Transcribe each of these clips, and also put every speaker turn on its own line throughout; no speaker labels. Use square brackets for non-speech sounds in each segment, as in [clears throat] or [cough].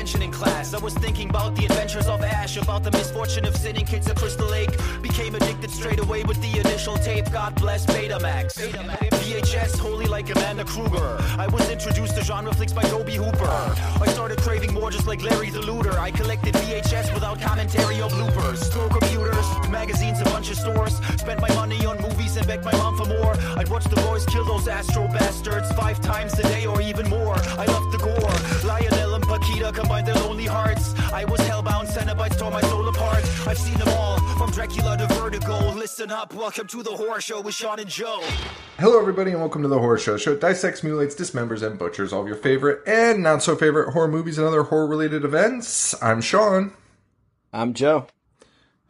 In class. I was thinking about the adventures of Ash, about the misfortune of sitting kids at Crystal Lake. Became addicted straight away with the initial tape. God bless Betamax. VHS, holy like Amanda Kruger. I was introduced to genre flicks by Tobe Hooper. I started craving more just like Larry the Looter. I collected VHS without commentary or bloopers. Stole computers, magazines, a bunch of stores. Spent my money on movies and begged my mom for more. I'd watch the boys kill those astro bastards five times a day or even more. I loved the gore. Lionel and Paquita combined their lonely hearts. I was hellbound, Cenobites tore my soul apart. I've seen them all, from Dracula to Vertigo. Listen up, welcome to the horror show with Sean and Joe.
Hello, everybody, and welcome to the Horror Show. Show that dissects, mutilates, dismembers, and butchers all of your favorite and not so favorite horror movies and other horror related events. I'm Sean.
I'm Joe.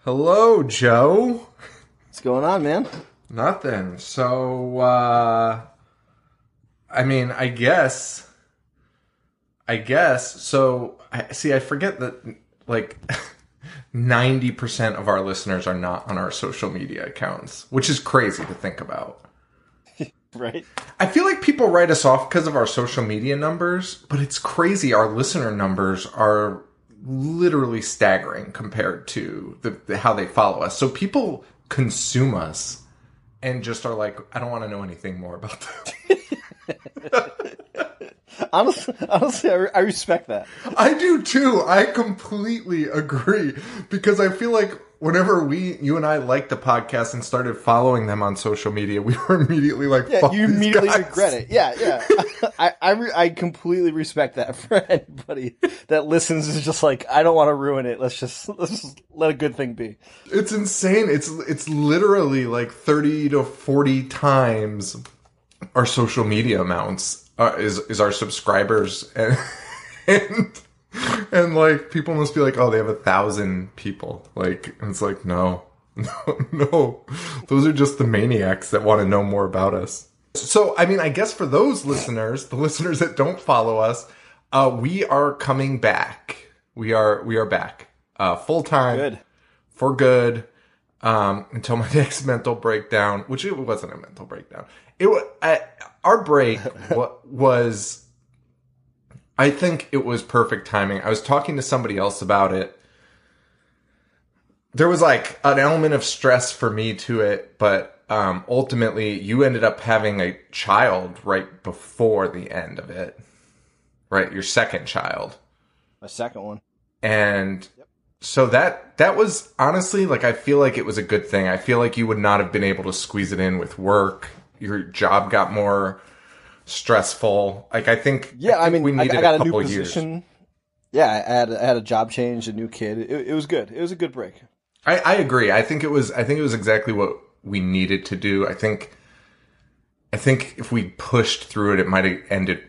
Hello, Joe.
What's going on, man?
Nothing. So, uh, I mean, I guess, I guess. So, I see. I forget that, like, [laughs] ninety percent of our listeners are not on our social media accounts, which is crazy to think about. [laughs]
Right?
I feel like people write us off because of our social media numbers, but it's crazy. Our listener numbers are literally staggering compared to the, the how they follow us. So people consume us and just are like, I don't want to know anything more about them. [laughs] [laughs]
Honestly, honestly I, re- I respect that.
I do too. I completely agree because I feel like whenever we, you and I liked the podcast and started following them on social media, [laughs] we were immediately like,
Yeah, you immediately
guys.
regret it. Yeah, yeah. [laughs] I I, re- I completely respect that for anybody that listens is just like I don't want to ruin it. Let's just let's just let a good thing be.
It's insane. It's it's literally like thirty to forty times our social media amounts uh, is is our subscribers and and and like people must be like, oh, they have a thousand people. Like and it's like no, [laughs] no, no, those are just the maniacs that want to know more about us. So I mean, I guess for those listeners, the [laughs] listeners that don't follow us, uh, we are coming back. We are we are back uh, full time
Good.
for good um, until my [laughs] next mental breakdown, which it wasn't a mental breakdown. It was our break [laughs] wa- was. I think it was perfect timing. I was talking to somebody else about it. There was like an element of stress for me to it, but um, ultimately, you ended up having a child right before the end of it, right? Your second child
My second one.
and so that that was honestly like I feel like it was a good thing. I feel like you would not have been able to squeeze it in with work. Your job got more stressful. Like I think
Yeah, I,
think
mean, I, I
needed
got a new
couple years.
Yeah, I had I had a job change, a new kid. It, it was good. It was a good break.
I, I agree. I think it was. I think it was exactly what we needed to do. I think. I think if we pushed through it, it might have ended.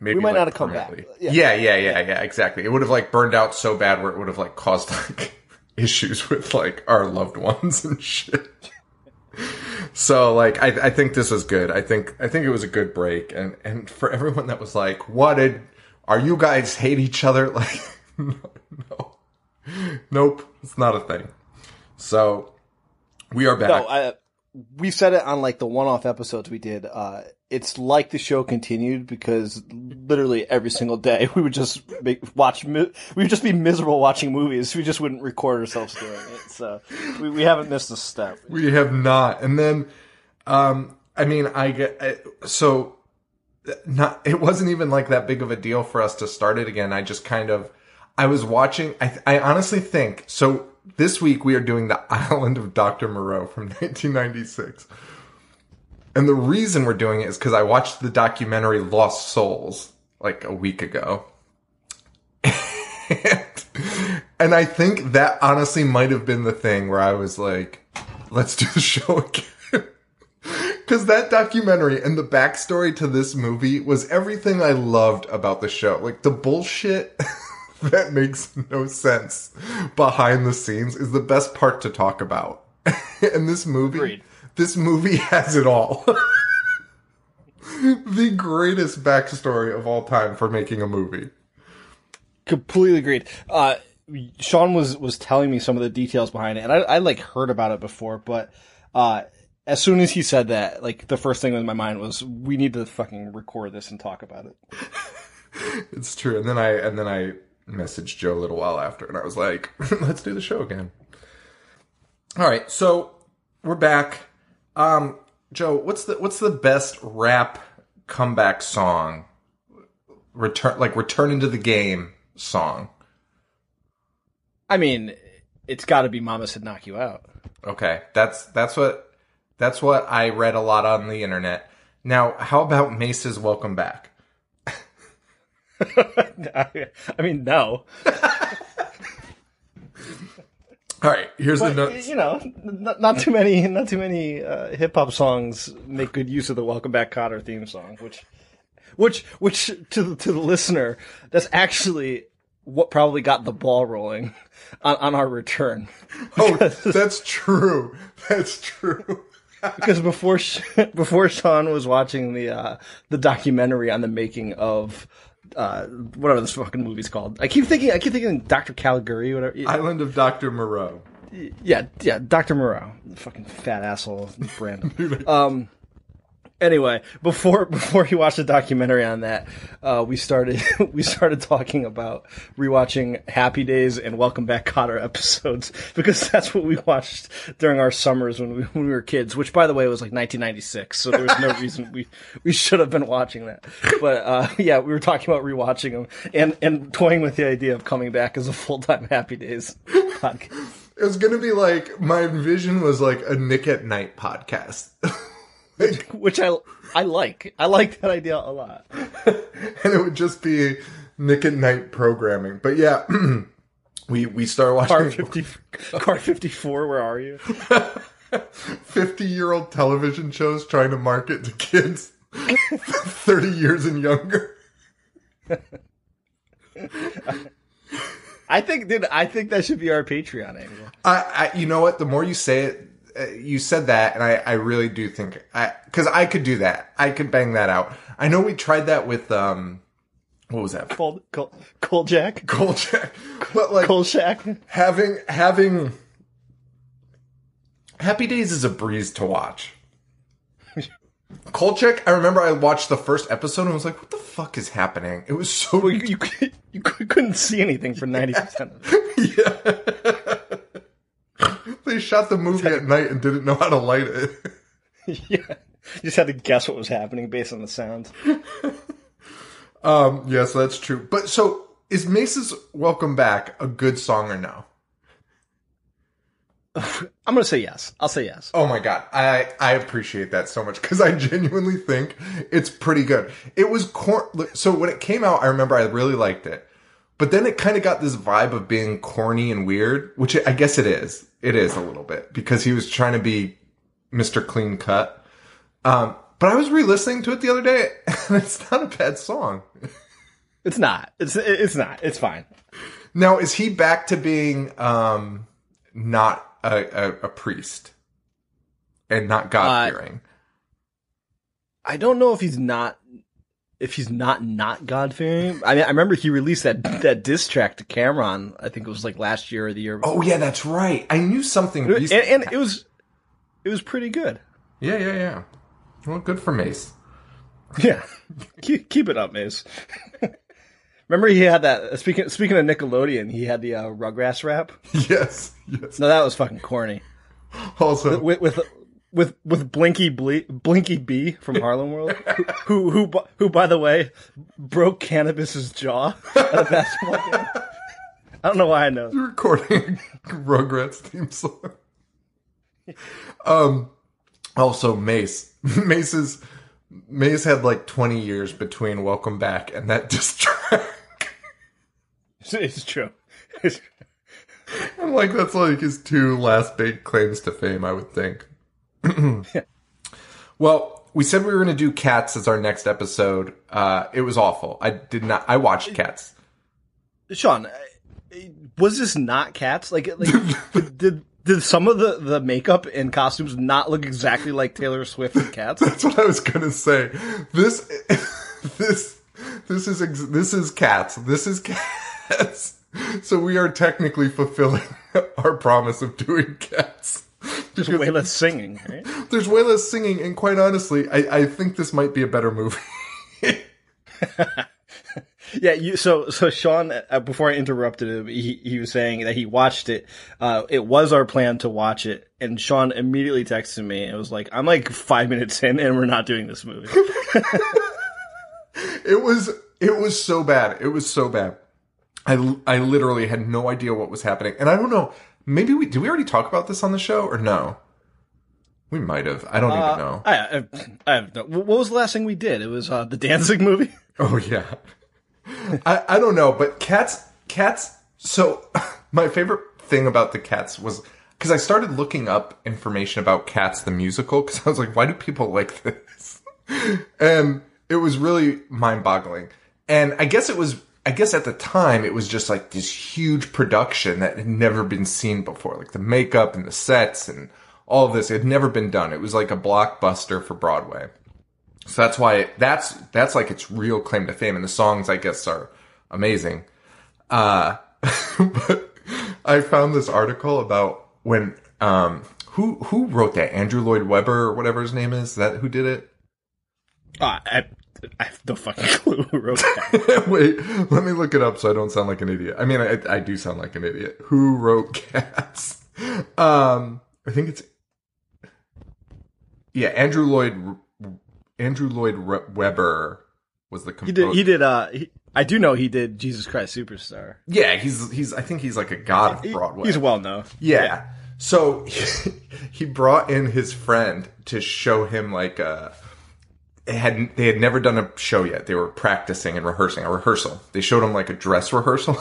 Maybe
We might
like,
not have come back.
permanently.
Yeah.
Yeah. yeah, yeah, yeah, Exactly. It would have like burned out so bad where it would have like caused [laughs] like issues with like our loved ones and [laughs] shit. So like I, I think this was good. I think I think it was a good break and and for everyone that was like, what did are you guys hate each other? [laughs] Like no, no. Nope, it's not a thing. So we are back.
No, I, we said it on like the one-off episodes we did. Uh, it's like the show continued because literally every single day [laughs] we would just make, watch. We would just be miserable watching movies. We just wouldn't record ourselves doing it. So we, we haven't missed a step.
We have not. And then, um, I mean, I get I, so not. It wasn't even like that big of a deal for us to start it again. I just kind of, I was watching. I, I honestly think so. This week we are doing the Island of Doctor Moreau from [laughs] 1996. And the reason we're doing it is because I watched the documentary Lost Souls like a week ago. and, [laughs] and I think that honestly might have been the thing where I was like, let's do the show [laughs] again. Because that documentary and the backstory to this movie was everything I loved about the show. Like the bullshit [laughs] that makes no sense behind the scenes is the best part to talk about. and this movie,
Agreed.
This movie [laughs] has it all. [laughs] the greatest backstory of all time for making a movie.
Completely agreed. Uh, Sean was was telling me some of the details behind it, and I, I like heard about it before, but uh, as soon as he said that, like the first thing in my mind was, we need to fucking record this and talk about it. [laughs]
It's true. And then I and then I messaged Joe a little while after, and I was like, "Let's do the show again." All right, so we're back. Um, Joe, what's the what's the best rap comeback song? Return like return into the game song.
I mean, it's got to be "Mama Said Knock You Out."
Okay, that's that's what that's what I read a lot on the internet. Now, how about Mase's "Welcome Back"? [laughs]
I mean, no, [laughs]
All right, here's the
but
notes.
you know, not, not too many, not too many uh, hip hop songs make good use of the "Welcome Back, Kotter" theme song, which, which, which to the, to the listener, that's actually what probably got the ball rolling on, on our return.
Oh, [laughs] that's true. That's true.
because before [laughs] before Sean was watching the uh, the documentary on the making of uh, whatever this fucking movie's called, I keep thinking I keep thinking Doctor Caligari, whatever.
Island of Dr. Moreau.
yeah, yeah, Doctor Moreau, fucking fat asshole, Brandon. [laughs] um. Anyway, before [laughs] before he watched the documentary on that, uh, we started [laughs] we started talking about rewatching Happy Days and Welcome Back Kotter episodes [laughs] because that's what we watched during our summers when we when we were kids. Which, by the way, was like 1996, so there was no reason we we should have been watching that. But uh, yeah, we were talking about rewatching them and and toying with the idea of coming back as a full time Happy Days podcast.
It was gonna be like my vision was like a Nick at Night podcast, [laughs]
which I I like. I like that idea a lot. [laughs]
and it would just be Nick at Night programming. But yeah, [clears throat] we we started
Car
watching [laughs]
fifty, car fifty four. Where are you?
fifty year old television shows trying to market to kids thirty years and younger.
I think, dude. I think that should be our Patreon angle.
I, I you know what? The more you say it, you said that, and I, I really do think I because I could do that. I could bang that out. I know we tried that with um, what was that?
Cold, cold, cold Jack, [laughs]
Kolchak, but like
Cold Shack.
having having Happy Days is a breeze to watch. [laughs] Kolchak, I remember I watched the first episode and was like, "What the fuck is happening?" It was so
Well, you, you you couldn't see anything for ninety percent. of it. [laughs]
they shot the movie at night and didn't know how to light it. [laughs]
Yeah, you just had to guess what was happening based on the sounds. [laughs]
Um, yes, that's true. But so is Mase's "Welcome Back" a good song or no? [laughs]
I'm gonna say yes. I'll say yes.
Oh my god, I I appreciate that so much because I genuinely think it's pretty good. It was cor- so when it came out, I remember I really liked it, but then it kind of got this vibe of being corny and weird, which I guess it is. It is a little bit because he was trying to be Mr. Clean Cut. Um, but I was re-listening to it the other day, [laughs] and it's not a bad song.
It's not. It's it's not. It's fine.
Now, is he back to being um not a, a, a priest and not God fearing?
I don't know if he's not if he's not not God fearing. I mean, I remember he released that that diss track to Cam'ron. I think it was like last year or the year. before.
oh yeah, that's right. I knew something.
and, and it was it was pretty good.
Yeah, yeah, yeah. Well, good for Mase. [laughs]
Yeah, keep, keep it up, Mase. [laughs] remember he had that. Speaking speaking of Nickelodeon, he had the uh, Rugrats rap. [laughs]
Yes, yes.
No, that was fucking corny.
Also,
With with with, with Blinky Ble- Blinky B from Harlem World, who, who who who by the way broke Canibus's jaw at a basketball game. I don't know why I know.
You're recording [laughs] Rugrats theme song. Um. Also, Mase. [laughs] Mase's Mase had like twenty years between Welcome Back and that diss track.
It's true.
I'm like, that's like his two last big claims to fame, I would think. [clears throat] well, we said we were going to do Cats as our next episode. Uh, it was awful. I did not. I watched Cats.
Sean, was this not cats? Like, like [laughs] did did some of the the makeup and costumes not look exactly like Taylor Swift and Cats?
That's what I was going to say. This, [laughs] this, this is ex- this is Cats. This is Cats. [laughs] So we are technically fulfilling our promise of doing Cats. [laughs]
There's way less singing, right? [laughs]
There's way less singing, and quite honestly, I, I think this might be a better movie. [laughs]
Yeah, you, so so Sean, uh, before I interrupted him, he he was saying that he watched it. Uh, it was our plan to watch it, and Sean immediately texted me and was like, "I'm like five minutes in, and we're not doing this movie."
it was it was so bad. It was so bad. I I literally had no idea what was happening, and I don't know. Maybe we did we already talk about this on the show or no? We might have. I don't
Uh,
even know.
I, I, I have no. What was the last thing we did? It was uh, the Danzig movie. [laughs]
Oh yeah. I, I don't know, but cats cats so [laughs] my favorite thing about the cats was because I started looking up information about Cats the musical because I was like, why do people like this? [laughs] and it was really mind boggling. And I guess it was I guess at the time it was just like this huge production that had never been seen before. Like the makeup and the sets and all of this it had never been done. It was like a blockbuster for Broadway. So that's why that's that's like its real claim to fame, and the songs I guess are amazing. Uh, [laughs] but I found this article about when um who who wrote that Andrew Lloyd Webber or whatever his name is Is that who did it.
Uh, I, I have no fucking [laughs] clue who wrote that. [laughs]
Wait, let me look it up so I don't sound like an idiot. I mean, I, I do sound like an idiot. Who wrote [laughs] Cats? Um, I think it's yeah, Andrew Lloyd Andrew Lloyd Webber was the
he did. He did. Uh, he, I do know he did Jesus Christ Superstar.
Yeah, he's he's. I think he's like a god of
He-
Broadway.
He's well known.
yeah. So he brought in his friend to show him like a. Had they had never done a show yet. They were practicing and rehearsing a rehearsal. They showed him like a dress rehearsal,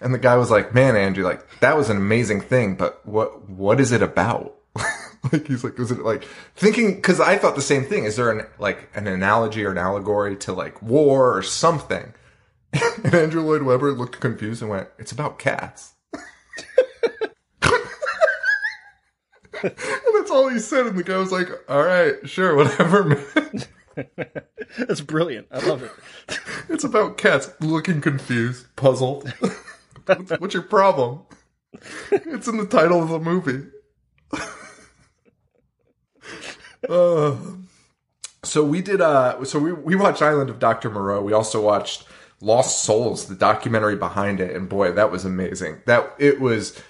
and the guy was like, "Man, Andrew, like that was an amazing thing, but what what is it about?" [laughs] like he's like, "Was it like thinking?" Because I thought the same thing. Is there an like an analogy or an allegory to like war or something? [laughs] And Andrew Lloyd Webber looked confused and went, "It's about cats." [laughs] that's all he said. And the guy was like, "All right, sure, whatever, man. [laughs]
That's brilliant. I love it. [laughs]
It's about cats." Looking confused, puzzled. what's, [laughs] what's your problem? It's in the title of the movie. uh, so we did. Uh, so we we watched Island of Doctor Moreau. We also watched Lost Souls, the documentary behind it, and boy, that was amazing. That it was.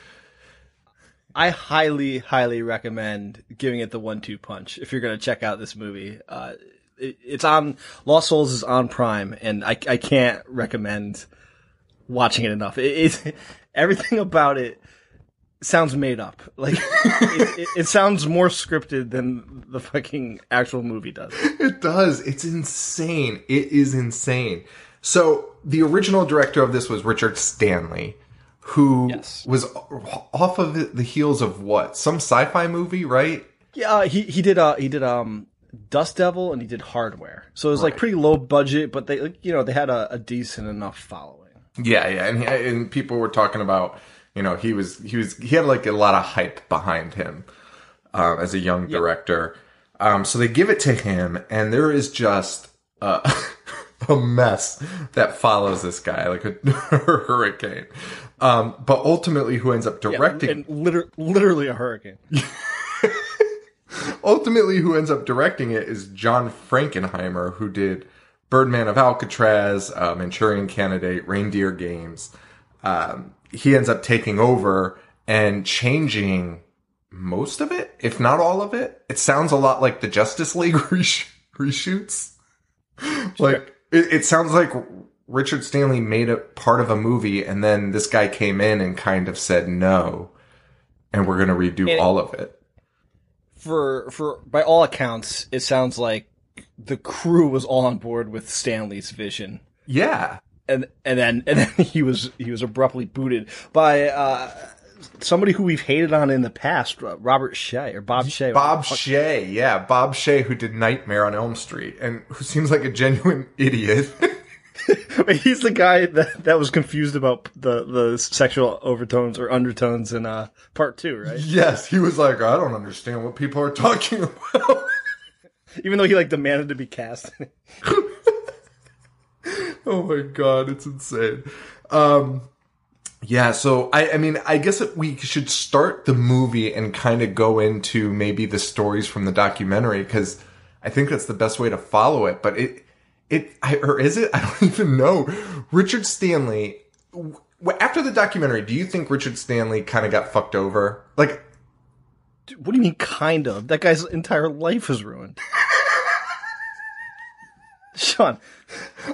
I highly, highly recommend giving it the one-two punch if you're going to check out this movie. Uh, it, it's on Lost Souls is on Prime, and I, I can't recommend watching it enough. It, it [laughs] everything about it sounds made up. Like it, it, it sounds more scripted than the fucking actual movie does.
It does. It's insane. It is insane. So the original director of this was Richard Stanley, who
Yes.
was off of the heels of what? Some sci-fi movie, right?
Yeah, uh, he he did uh he did um Dust Devil and he did Hardware. So it was like pretty low budget, but they like, you know they had a, a decent enough following.
Yeah, yeah, and and people were talking about, you know, he was he was he had like a lot of hype behind him um, as a young director. Um, so they give it to him, and there is just uh, [laughs] a mess that follows this guy like a [laughs] hurricane. Um, but ultimately, who ends up directing?
and liter- literally a hurricane. [laughs]
ultimately who ends up directing it is John Frankenheimer, who did Birdman of Alcatraz, uh, Manchurian Candidate, Reindeer Games. Um, he ends up taking over and changing most of it, if not all of it. It sounds a lot like the Justice League resh- [laughs] reshoots. Like it, it sounds like Richard Stanley made a part of a movie, and then this guy came in and kind of said no, and we're going to redo
And-
all of it.
For for by all accounts, it sounds like the crew was all on board with Stanley's vision.
Yeah.
and and then and then [laughs] he was he was abruptly booted by uh, somebody who we've hated on in the past, Robert Shaye or Bob Shaye.
Bob Shaye, yeah, Bob Shaye, who did Nightmare on Elm Street, and who seems like a genuine [laughs] idiot. [laughs]
He's the guy that, that was confused about the, the sexual overtones or undertones in uh, part two, right?
yes, he was like, I don't understand what people are talking about. [laughs]
Even though he like demanded to be cast. [laughs]
oh my god, it's insane. Um, yeah, so I, I mean, I guess we should start the movie and kind of go into maybe the stories from the documentary because I think that's the best way to follow it. But it, it, I, or is it? [laughs] I don't even know. Richard Stanley, w- after the documentary, do you think Richard Stanley kind of got fucked over? Like,
what do you mean, kind of? That guy's entire life is ruined. [laughs] Sean.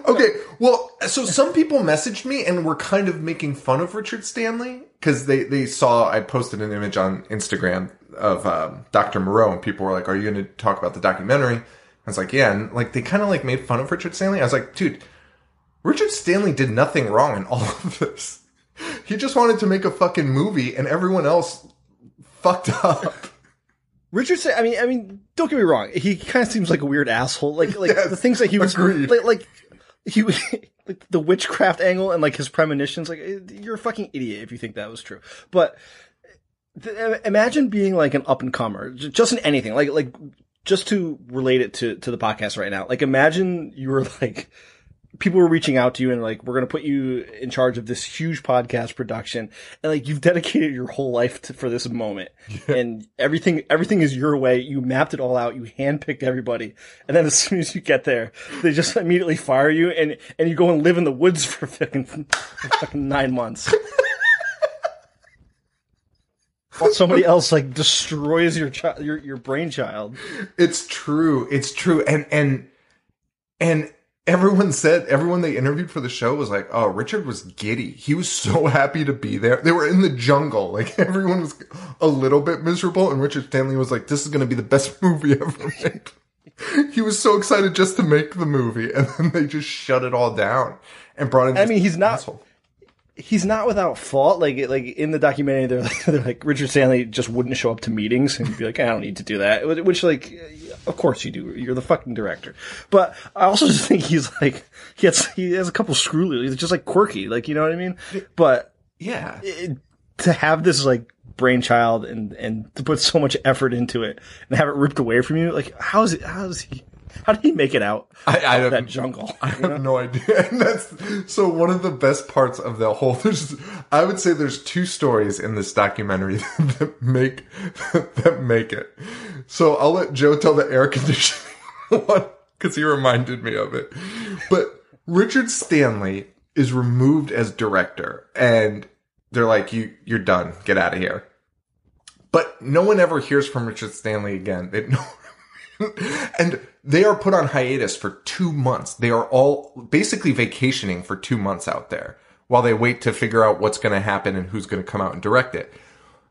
Okay, well, so some people messaged me and were kind of making fun of Richard Stanley because they, they saw I posted an image on Instagram of um, Dr. Moreau and people were like, "Are you going to talk about the documentary?" I was like, "Yeah," and like they kind of like made fun of Richard Stanley. I was like, "Dude, Richard Stanley did nothing wrong in all of this. [laughs] He just wanted to make a fucking movie, and everyone else fucked up." [laughs]
Richard I mean, I mean, don't get me wrong. He kind of seems like a weird asshole. Like, like
Yes,
the things that he was,
agreed.
like, like he was, [laughs] like the witchcraft angle and like his premonitions. Like, you're a fucking idiot if you think that was true. But th- imagine being like an up and comer, just in anything. Like, like just to relate it to to the podcast right now. Like, imagine you were [laughs] like. People were reaching out to you and like, we're going to put you in charge of this huge podcast production. And like, you've [laughs] dedicated your whole life to, for this moment and everything, everything is your way. You mapped it all out. You handpicked everybody. And then as [laughs] soon as you get there, they just immediately fire you and, and you go and live in the woods for fucking, for fucking nine months. While somebody else like destroys your child, your, your brainchild.
It's true. It's true. And and and everyone said everyone they interviewed for the show was like, "Oh, Richard was giddy. He was so [laughs] happy to be there. They were in the jungle. Like [laughs] everyone was a little bit miserable and Richard Stanley was like, "This is going to be the best [laughs] movie ever made." he was so excited just to make the movie and then they just shut it all down and brought in
I mean, he's not-
asshole.
He's not without fault. Like like in the documentary, they're like, [laughs] they're like Richard Stanley just wouldn't show up to meetings and be like, I don't need to do that. Which like, of course you do. You're the fucking director. But I also [laughs] just think he's like he has he has a couple screw loose. He's just like quirky. Like you know what I mean. But
Yeah.
it, to have this like brainchild and and to put so much effort into it and have it ripped away from you, like how is it? How is he? How did he make it out
I, I
of
don't
that jungle?
I have no idea. [laughs] And that's so one of the best parts of the whole there's I would say there's two stories in this documentary [laughs] that make that make it. So I'll let Joe tell the air [laughs] conditioning one because he reminded me of it. But Richard Stanley is removed as director and they're like, You you're done. Get out of here. But no one ever hears from Richard Stanley again. They no and they are put on hiatus for two months. They are all basically vacationing for two months out there while they wait to figure out what's going to happen and who's going to come out and direct it.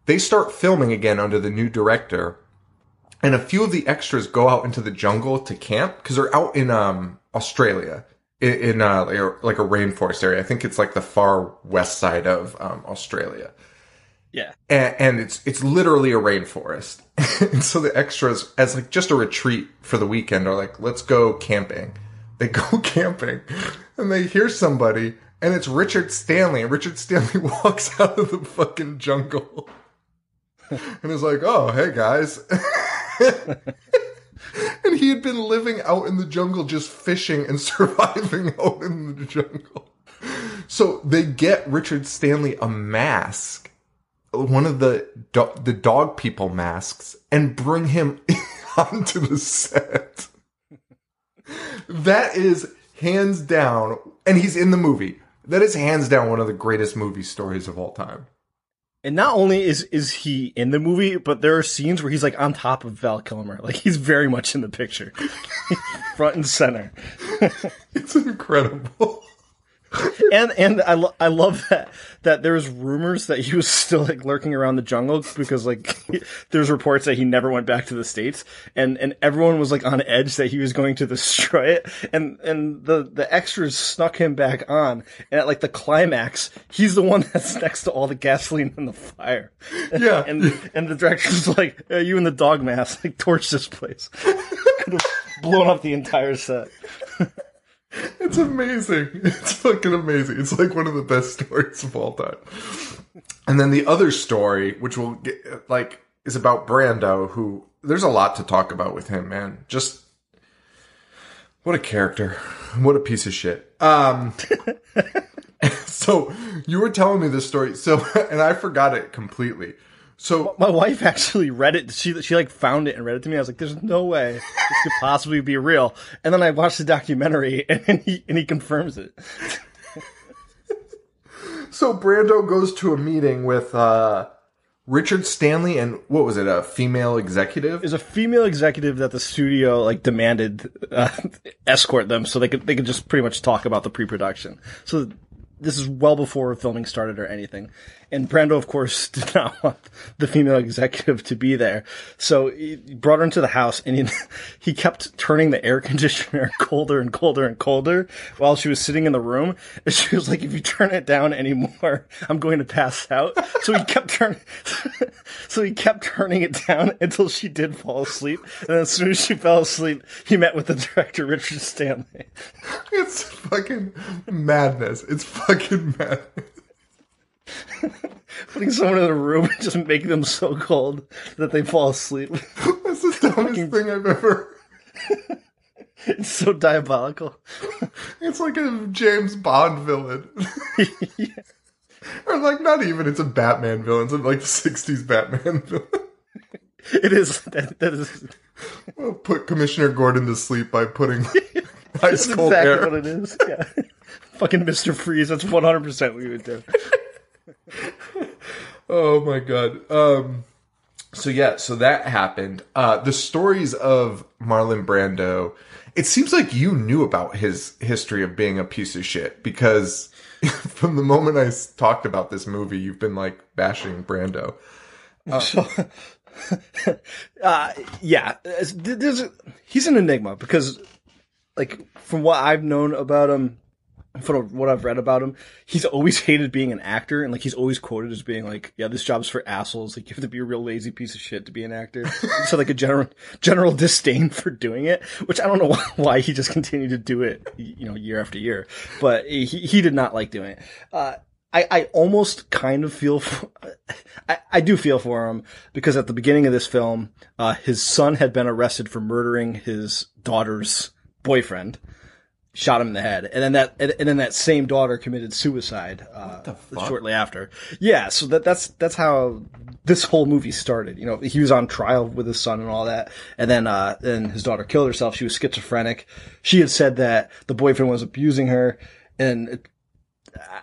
They start filming again under the new director, and a few of the extras go out into the jungle to camp because they're out in um Australia in, in uh, like, a, like a rainforest area. I think it's like the far west side of um, Australia
Yeah.
and, and it's it's literally a rainforest. [laughs] and so the extras, as like just a retreat for the weekend, are like, let's go camping. They [laughs] go camping, and they hear somebody, and it's Richard Stanley. And Richard Stanley [laughs] walks out of the fucking jungle, and is like, "Oh, hey guys." and he had been living out in the jungle, just fishing and surviving out in the jungle. So they get Richard Stanley a mask one of the do- the dog people masks and bring him [laughs] onto the set. That is hands down, and he's in the movie. That is hands down one of the greatest movie stories of all time.
And not only is is he in the movie, but there are scenes where he's like on top of Val Kilmer. Like he's very much in the picture. [laughs] Front and center. [laughs]
It's incredible. [laughs]
and and I, lo- I love that that there was rumors that he was still like lurking around the jungle because like [laughs] there's reports that he never went back to the states. And and everyone was like on edge that he was going to destroy it. And and the the extras snuck him back on. And at like the climax he's the one [laughs] that's next to all the gasoline and the fire.
Yeah.
and and the director's like "Uh, you and the dog mask like torch this place. Could have blown up the entire set
It's amazing. [laughs] It's fucking amazing. It's like one of the best [laughs] stories of all time. And then the other story, which will get like, is about Brando, who there's a lot to talk about with him, man. Just what a character. What a piece of shit. Um, [laughs] so you were telling me this story. So, and I forgot it completely. So
My wife actually read it. She she like found it and read it to me. I was like, "There's no way this could possibly be real." And then I watched the documentary, [laughs] and he and he confirms it. [laughs]
So Brando goes to a meeting with uh Richard Stanley and what was it, a female executive?
There's a female executive that the studio like demanded uh, [laughs] escort them so they could they could just pretty much talk about the pre-production. So this is well before filming started or anything. And Brando, of course, [laughs] did not want the female executive to be there. So he brought her into the house and he, [laughs] he kept turning the air [laughs] conditioner colder and colder and colder while she was sitting in the room. And she was like, if you turn it down anymore, I'm going to pass out. So he kept turning, so he kept turning it down until she did fall asleep. And then as soon as she fell asleep, he met with the director, Richard Stanley.
It's fucking madness. It's fucking madness.
Putting someone in a room and just making them so cold that they fall asleep. [laughs]
That's the dumbest thing I've ever [laughs]
It's so diabolical. [laughs]
It's like a James Bond villain. Or like not even it's a Batman villain, it's like the sixties Batman villain.
It is. That, that is
We'll put Commissioner Gordon to sleep by putting ice
that's
cold
exactly
air.
what it is. Yeah. Fucking Mr. Freeze. That's 100% what we would do. [laughs]
Oh my god. Um so yeah, so that happened. Uh the stories of Marlon Brando. It seems like you knew about his history of being a piece of shit because [laughs] from the moment I talked about this movie, you've been like bashing Brando. [laughs]
Uh, yeah. There's, he's an enigma because, like, from what I've known about him, from what I've read about him, he's always hated being an actor, and like he's always quoted as being like, "Yeah, this job's for assholes. Like, you have to be a real lazy piece of shit to be an actor." [laughs] so like a general general disdain for doing it, which I don't know [laughs] why, he just continued to do it, you know, year after year. But he he did not like doing it. Uh, I, I almost kind of feel, for, I, I do feel for him because at the beginning of this film, uh, his son had been arrested for murdering his daughter's boyfriend, shot him in the head, and then that, and, then that same daughter committed suicide, uh, shortly after. Yeah, so that, that's, that's how this whole movie started. You know, he was on trial with his son and all that, and then, uh, then his daughter killed herself. She was schizophrenic. She had said that the boyfriend was abusing her, and it,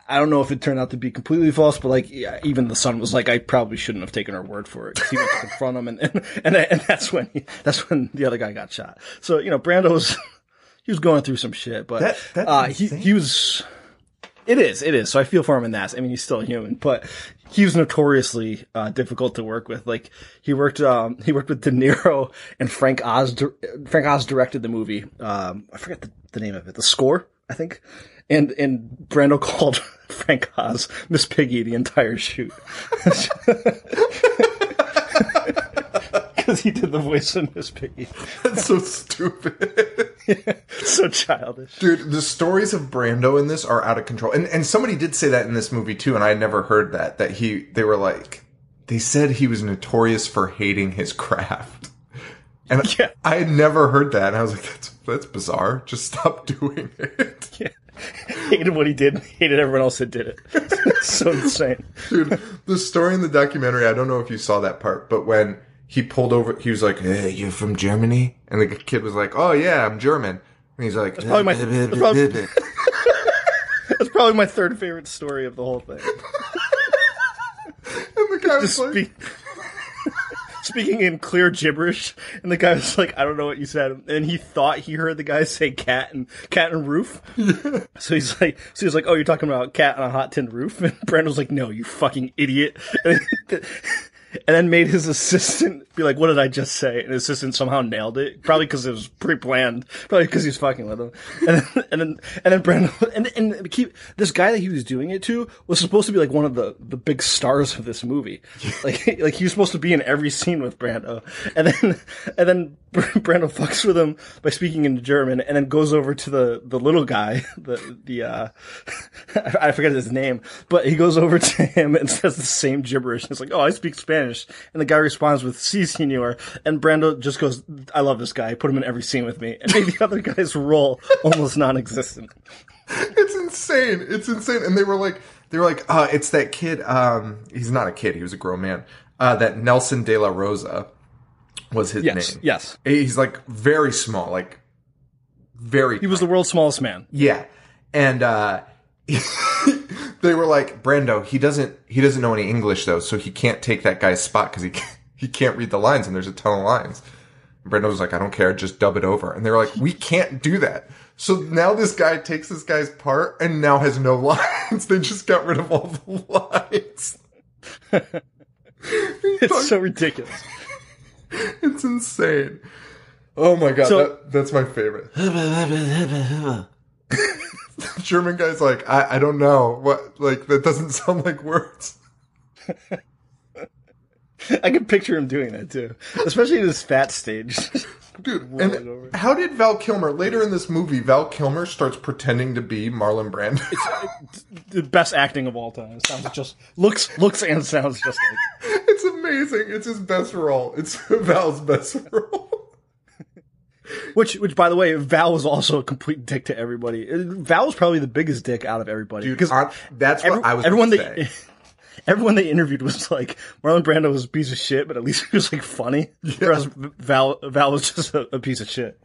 I don't know if it turned out to be completely false, but like yeah, even the son was like, I probably shouldn't have taken her word for it. 'cause He went to confront him, and and and, and that's when he, that's when the other guy got shot. So you know, Brando was he was going through some shit, but
That-
uh, he he was. It is, it is. So I feel for him in that. I mean, he's still human, but he was notoriously uh, difficult to work with. Like he worked, um, he worked with De Niro and Frank Oz. Frank Oz directed the movie. Um, I forget the, the name of it. The score, I think. And and Brando [laughs] called Frank Oz Miss Piggy the entire shoot [laughs] [laughs] because he did the voice of Miss Piggy.
That's so stupid. [laughs]
so childish.
Dude, the stories of Brando in this are out of control. And and somebody did say that in this movie too, and I had never heard that. That he they were like they said he was notorious for hating his craft. And [laughs]
Yeah.
I had never heard that, and I was like, that's that's bizarre. Just stop [laughs] doing it.
Hated what he did. Hated everyone else that did it. So insane.
Dude, the story in the documentary, I don't know if you saw that part, but when he pulled over, he was like, Hey, you're from Germany? And the kid was like, Oh yeah, I'm German. And he's like, "That's
probably my- [laughs] that's probably- [laughs] That's probably my third favorite story of the whole thing.
And the guy was like,
speak, [laughs] speaking in clear gibberish, and the guy was like, "I don't know what you said," and he thought he heard the guy say "cat" and "cat and roof." So he's like, so he's like, "Oh, you're talking about cat on a hot tin roof?" And Brandon was like, "No, you fucking idiot." And, then made his assistant be like, "What did I just say?" And his assistant somehow nailed it, probably because it was pre-planned, probably because he was fucking with him. And then, and then, and then Brandon, [laughs] and and keep this guy that he was doing it to was supposed to be like one of the the big stars of this movie, [laughs] like like he was supposed to be in every scene with Brando, and then and then Brando fucks with him by speaking in German, and then goes over to the the little guy, [laughs] the the uh, I forget his name, but he goes over to him and says the same gibberish. It's like, "Oh, I speak Spanish." And the guy responds with "Si, senor." And Brando just goes, "I love this guy. Put him in every scene with me." And made the [laughs] other guy's role almost non-existent.
It's insane. It's insane. And they were like, they were like, uh, it's that kid. Um, he's not a kid. He was a grown man. Uh, that Nelson De La Rosa was his
Yes,
name.
yes.
He's like very small, like very.
He was the world's smallest man.
Yeah. And uh [laughs] they were like, Brando, he doesn't he doesn't know any English though, so he can't take that guy's spot because he can't, [laughs] he can't read the lines and there's a ton of lines. And Brando was like, I don't care, just dub it over. And they were like, we can't do that. So now this guy takes this guy's part and now has no [laughs] lines. they just got rid of all the lines.
It's so ridiculous.
It's insane. Oh my god,
So-
that, that's my favorite. [laughs] German guy's like, I, I don't know what like that doesn't [laughs] sound like words. [laughs]
I can picture him doing that too, especially in his fat stage.
Dude, and how did Val Kilmer later in this movie? Val Kilmer starts pretending to be Marlon Brando.
it's the best acting of all time. It sounds just looks looks and sounds just like.
it's amazing. It's his best role. It's Val's best role.
Which, which, by the way, Val was also a complete dick to everybody. Uh, Val was probably the biggest dick out of everybody
Dude,
because
on- that's what I was
everyone they
say. [laughs]
everyone they interviewed was like Marlon Brando was a piece of shit, but at least he was like funny. Whereas Val Val was just a, a piece of shit.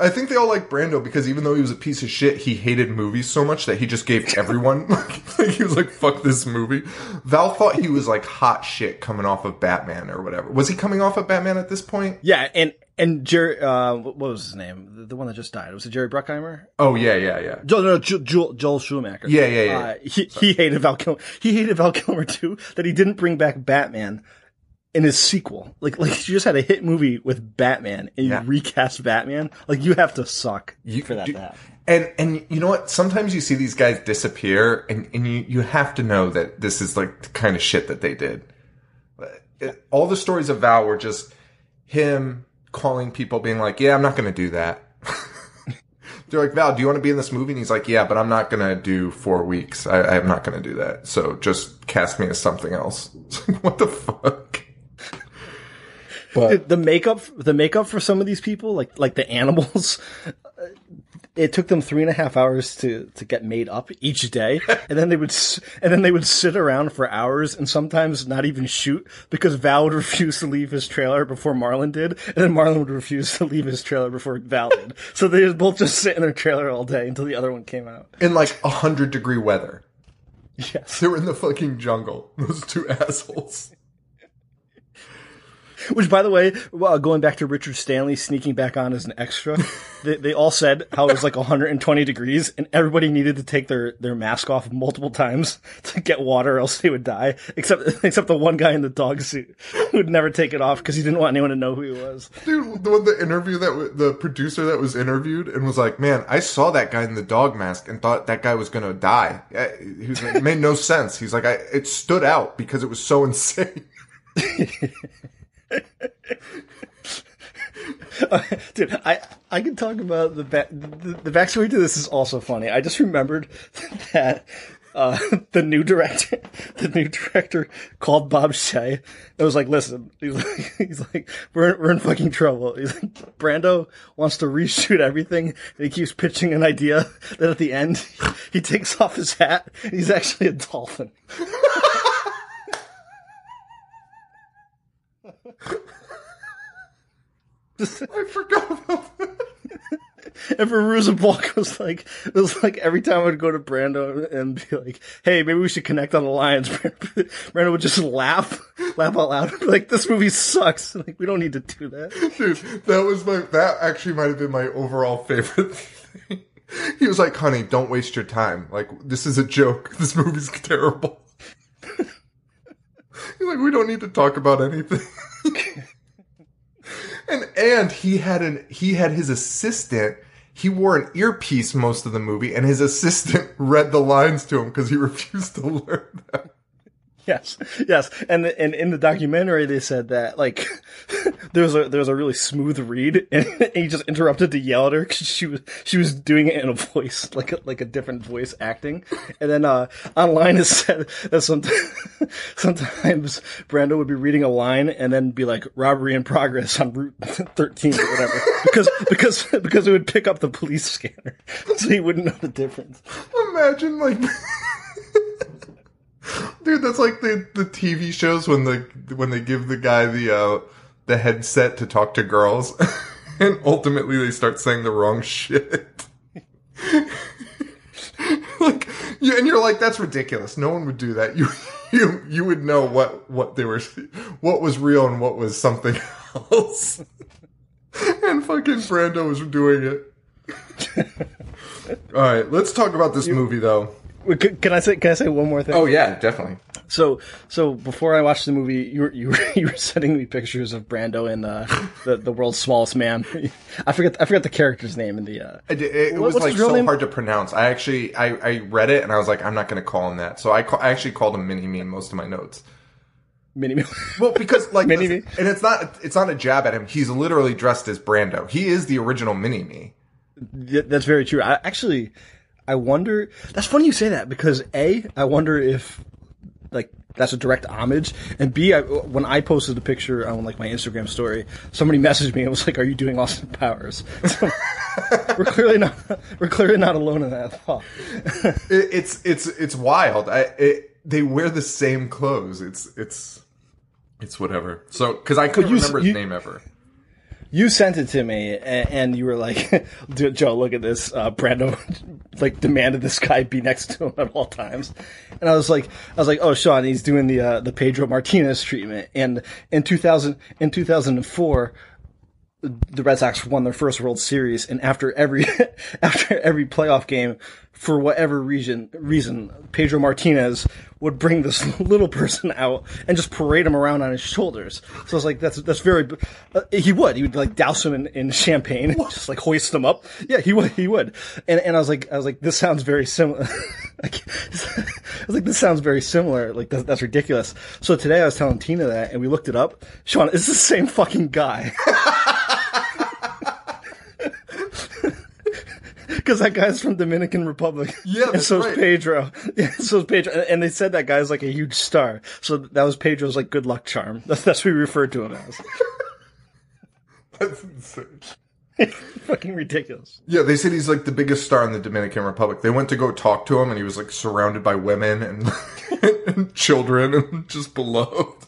I think they all like Brando because even though he was a piece of shit, he hated movies so much that he just gave everyone like, [laughs] like, he was like, "Fuck this movie." Val thought he was like hot shit coming off of Batman or whatever. Was he coming off of Batman at this point?
Yeah, and and Jerry, uh, what was his name? The, the one that just died was it Jerry Bruckheimer?
Oh yeah, yeah, yeah.
Joel, no, Joel, Joel, Joel Schumacher.
Yeah, yeah, yeah.
Uh, he, he hated Val Kilmer. He hated Val Kilmer too. That he didn't bring back Batman in his sequel. Like, like you just had a hit movie with Batman and you
Yeah.
recast Batman. Like, you have to suck
You-
for that
do-
to happen.
And and you know what? Sometimes you see these guys disappear, and, and you you have to know that this is like the kind of shit that they did. All the stories of Val were just him calling people, being like, "Yeah, I'm not going to do that." [laughs] They're like, "Val, do you want to be in this movie?" And he's like, "Yeah, but I'm not going to do four weeks. I, I'm not going to do that. So just cast me as something else." [laughs] What the fuck? But
The makeup, the makeup for some of these people, like, like the animals, it took them three and a half hours to, to get made up each day. [laughs] And then they would, and then they would sit around for hours and sometimes not even shoot because Val would [laughs] refuse to leave his trailer before Marlon did. And then Marlon would refuse to leave his trailer before Val did. [laughs] So they would both just sit in their trailer all day until the other one came out.
in like a hundred degree weather,
Yes.
they were in the fucking jungle. Those two assholes. [laughs]
Which, by the way, well, going back to Richard Stanley sneaking back on as an extra, [laughs] they, they all said how it was like 120 degrees, and everybody needed to take their, their mask off multiple times [laughs] to get water, or else they would die. Except except the one guy in the dog suit who would never take it off because he didn't want anyone to know who he was.
Dude, the one the interview that w- the producer that was interviewed and was like, "Man, I saw that guy in the dog mask and thought that guy was gonna die." Uh, He was like, it made no sense. He's like, I, "It stood out because it was so insane." [laughs]
Dude, I I can talk about the back the, the backstory to this is also funny. I just remembered [laughs] that uh, the new director [laughs] the new director called Bob Shaye and was like, "Listen, he's like, he's like we're we're in fucking trouble." He's like, Brando wants to reshoot everything, and he keeps pitching an idea that at the end he takes off his hat and he's actually a dolphin.
I forgot about that.
and Fairuza Balk was like, it was like every time I would go to Brando and be like, "Hey, maybe we should connect on the lines." [laughs] Brando would just laugh, laugh out loud, [laughs] like, "This movie sucks. [laughs] Like, we don't need to do that."
Dude, that was my. That actually might have been my overall favorite thing. He was like, "Honey, don't waste your time. Like, this is a joke. This movie's terrible." He's like, "We don't need to talk about anything." [laughs] and and he had an he had his assistant. He wore an earpiece most of the movie, and his assistant [laughs] read the lines to him because he [laughs] refused to learn them. [laughs]
Yes, yes, and and in the documentary they said that like [laughs] there was a there was a really smooth read, [laughs] and, he just interrupted to yell at her because she was she was doing it in a voice like a, like a different voice acting, and then uh online it said that sometimes sometimes Brando would be reading a line and then be like robbery in progress on Route 13 or whatever because because because it would pick up the police scanner, so he wouldn't know the difference.
Imagine like Dude, that's like the, the TV shows when the when they give the guy the uh, the headset to talk to girls, [laughs] and ultimately they start saying the wrong shit. [laughs] like, yeah, and you're like, that's ridiculous. No one would do that. You [laughs] you you would know what what they were, what was real and what was something else. and fucking Brando was doing it. All right, let's talk about this movie though.
Can, can I say can I say one more thing?
Oh yeah, definitely.
So, so before I watched the movie, you were you were, [laughs] you were sending me pictures of Brando and uh, the the world's smallest man. [laughs] I forget I forgot the character's name in the. Uh,
it, it, was like so
name?
hard to pronounce. I actually I, I read it and I was like, I'm not going to call him that. So I, ca- I actually called him Mini Me in most of my notes.
Mini Me.
Well, because like, [laughs]
Mini Me?
and it's not it's not a jab at him. He's literally dressed as Brando. He is the original Mini Me.
Yeah, That's very true. I actually, I wonder. That's funny you say that because a, I wonder if like that's a direct homage, and b, I, when I posted the picture on like my Instagram story, somebody [laughs] messaged me and was like, "Are you doing Austin Powers?" [laughs] So, we're clearly not we're clearly not alone in that thought. [laughs]
It, it's it's it's wild. I it, they wear the same clothes. It's it's it's whatever. So because I couldn't
you-
remember his
you-
name ever.
You sent it to me, and, you were like, [laughs] "Joe, look at this." Uh, Brando [laughs] like demanded this guy be next to him at all times, and I was like, "I was like, oh, Sean, he's doing the uh, the Pedro Martinez treatment." And in two thousand in two thousand and four, the Red Sox won their first World Series, and after every [laughs] after every playoff game, for whatever reason reason, Pedro Martinez would bring this [laughs] little person out and just parade him around on his shoulders. So I was like, that's that's very. Uh, he would he would like douse him in, in champagne, just like hoist him up. Yeah, he would he would. And and I was like I was like this sounds very similar. [laughs] I was like this sounds very similar. Like that's, that's ridiculous. So today I was telling Tina that, and we looked it up. Sean, it's the same fucking guy. Because that guy's from Dominican Republic. [laughs]
Yeah,
and so
right.
Pedro. [laughs] Yeah, so is Pedro. And- And they said that guy's like a huge star. So that was Pedro's like good luck charm. That's, [laughs] that's what we referred to him as.
That's insane.
Fucking ridiculous.
Yeah, they said he's like the biggest star in the Dominican Republic. They went to go talk to him, and he was like surrounded by women and, and children and just beloved.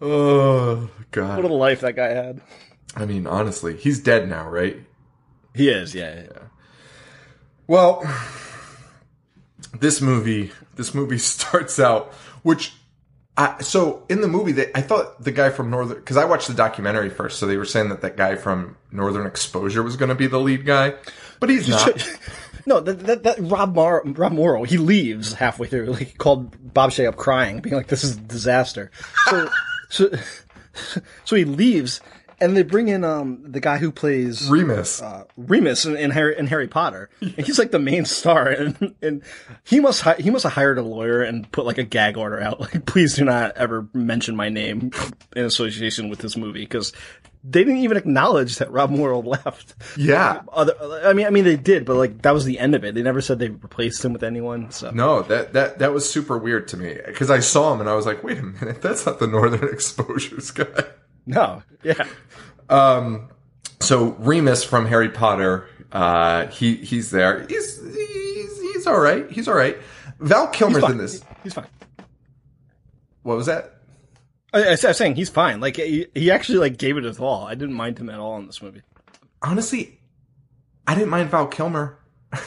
oh God!
What a life that guy had.
I mean, honestly, he's dead now, right?
He is, yeah. yeah.
Well, this movie, this movie [laughs] starts out, which, I, so in the movie, they, I thought the guy from Northern, because I watched the documentary first, so they were saying that that guy from Northern Exposure was going to be the lead guy, but he's not. [laughs]
No, that, that, that Rob Mar- Rob Morrow, he leaves halfway through. Like, he called Bob Shaye up crying, being like, "This is a disaster." So, [laughs] so, so he leaves, and they bring in um the guy who plays
Remus.
uh, Remus in, in Harry in Harry Potter, and he's like the main star, [laughs] and and he must hi- he must have hired a lawyer and put like a gag order out, [laughs] like please do not ever mention my name in association with this movie because they didn't even acknowledge that Rob Morrow [laughs] left.
yeah.
Other, I mean, I mean they did, but like that was the end of it. They never said they replaced him with anyone. So
No, that, that, that was super weird to me, because I saw him and I was like, wait a minute, that's not the Northern Exposures guy.
No, yeah, Um,
So Remus from Harry Potter, uh, he, he's there. He's, he's, he's alright. He's alright. Val Kilmer's in this.
he's fine.
What was that?
I, I was saying he's fine. Like he, he actually like gave it his all. I didn't mind him at all in this movie.
Honestly, I didn't mind Val Kilmer. [laughs] I'm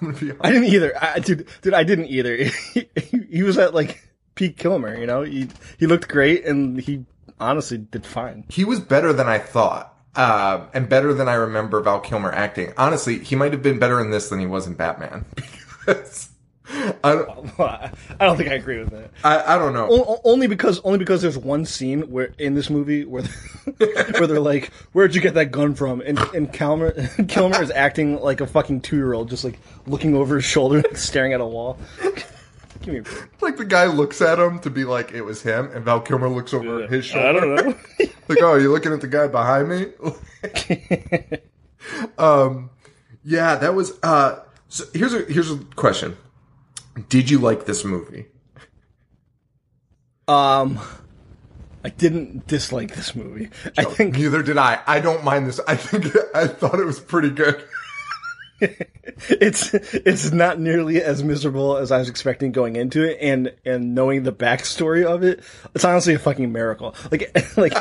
gonna be honest.
I didn't either. I, dude, dude, I didn't either. He, [laughs] he, he was at like peak Kilmer. You know, he he looked great and he honestly did fine.
He was better than I thought, uh, and better than I remember Val Kilmer acting. Honestly, he might have been better in this than he was in Batman. [laughs] Because I, don't- [laughs]
I don't think I agree with that.
I, I don't know.
O- only because only because there's one scene where in this movie where [laughs] where they're like, "Where'd you get that gun from?" And and Kilmer Kilmer is acting like a fucking two year old, just like looking over his shoulder, staring at a wall. Give me a break.
Like the guy looks at him to be like it was him, and Val Kilmer looks over his shoulder.
I don't know. [laughs]
like, oh, you looking at the guy behind me? [laughs] um, yeah, that was. Uh, so here's a here's a question. Did you like this movie?
um, I didn't dislike this movie. I think
Neither did I. I don't mind this. I think [laughs] I thought it was pretty good. [laughs]
it's it's not nearly as miserable as I was expecting going into it, and and knowing the backstory of it, it's honestly a fucking miracle. Like [laughs] like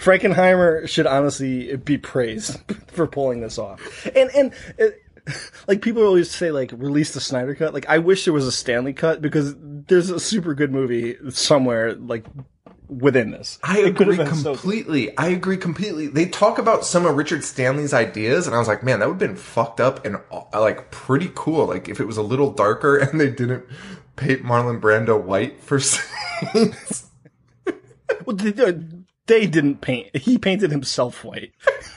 Frankenheimer should honestly be praised [laughs] for pulling this off. And and. uh like people always say, like release the Snyder cut. Like I wish there was a Stanley cut because there's a super good movie somewhere like within this.
I
It
agree
been so
completely. I agree completely. They talk about some of Richard Stanley's ideas, and I was like, man, that would have been fucked up and uh, like pretty cool. Like if it was a little darker [laughs] and they didn't paint Marlon Brando white for scenes.
Well, they, they didn't paint. He painted himself white,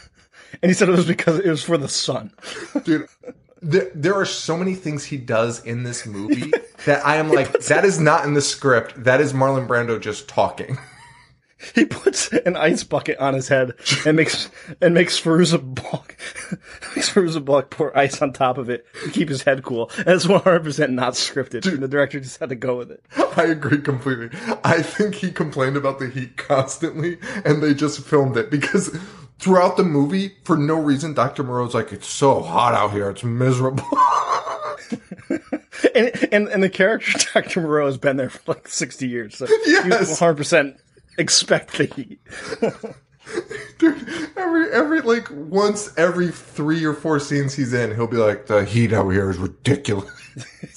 [laughs] and he said it was because it was for the sun.
Dude, there, there are so many things he does in this movie that I am like, that is not in the script. That is Marlon Brando just talking. [laughs]
He puts an ice bucket on his head and makes and makes Fairuza Balk [laughs] makes Fairuza Balk pour ice on top of it to keep his head cool. And it's one hundred percent not scripted. And the director just had to go with it.
I agree completely. I think he complained about the heat constantly, and they just filmed it because throughout the movie, for no reason, Dr. Moreau's like, it's so hot out here, it's miserable. [laughs]
And and and the character [laughs] Dr. Moreau has been there for like sixty years, so
Yes.
you one hundred percent expect the heat. [laughs]
Dude, every, every, like, once every three or four scenes he's in, he'll be like, the heat out here is ridiculous.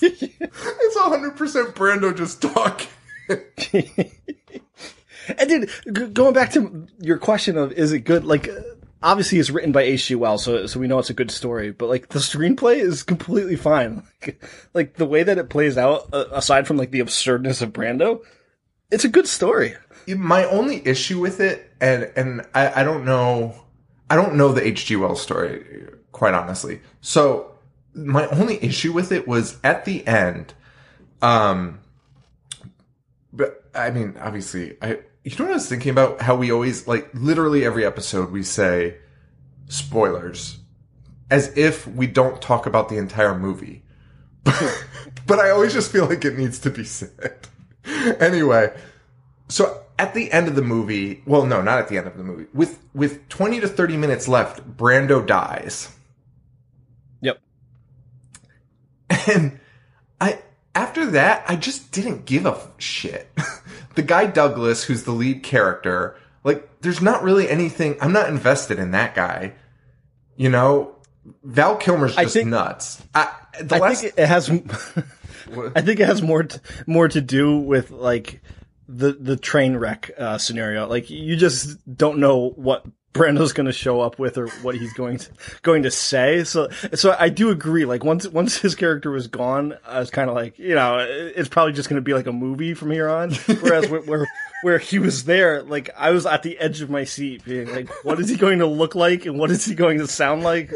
it's 100% Brando just talking.
And dude, g- going back to your question of is it good? Like, obviously it's written by H.G. Wells, so so we know it's a good story. But like the screenplay is completely fine. Like, like the way that it plays out, uh, aside from like the absurdness of Brando, it's a good story.
my only issue with it, and and I, I don't know, I don't know the H.G. Wells story, quite honestly. So my only issue with it was at the end. Um, but I mean, obviously, I you know what I was thinking about? How we always like literally every episode we say spoilers, as if we don't talk about the entire movie. [laughs] but I always just feel like it needs to be said. [laughs] anyway, so at the end of the movie, well, no, not at the end of the movie. With with twenty to thirty minutes left, Brando dies,
Yep.
and I after that, I just didn't give a shit. [laughs] the guy Douglas, who's the lead character, like, there's not really anything. I'm not invested in that guy. You know, Val Kilmer's just
think-
nuts. I, the
I
last,
think it has. [laughs] I think it has more t- more to do with like the the train wreck uh, scenario. Like you just don't know what Brando's going to show up with or what he's going to going to say. So so I do agree. Like once once his character was gone, I was kind of like you know it's probably just going to be like a movie from here on. Whereas where, where where he was there, like I was at the edge of my seat, being like, what is he going to look like and what is he going to sound like?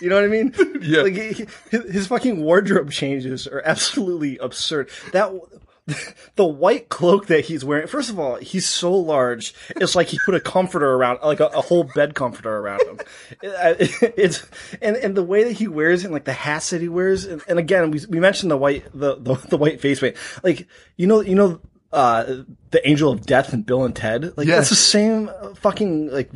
You know what I mean?
Yeah.
Like he, his, his fucking wardrobe changes are absolutely absurd. That [laughs] the white cloak that he's wearing. First of all, he's so large. It's like he put a comforter around, like a, a whole bed comforter around him. [laughs] It- [laughs] it's and and the way that he wears it, and like the hats that he wears, and, and again, we we mentioned the white the, the the white face paint. Like you know you know uh the Angel of Death and Bill and Ted. Like
Yes.
it's the same fucking like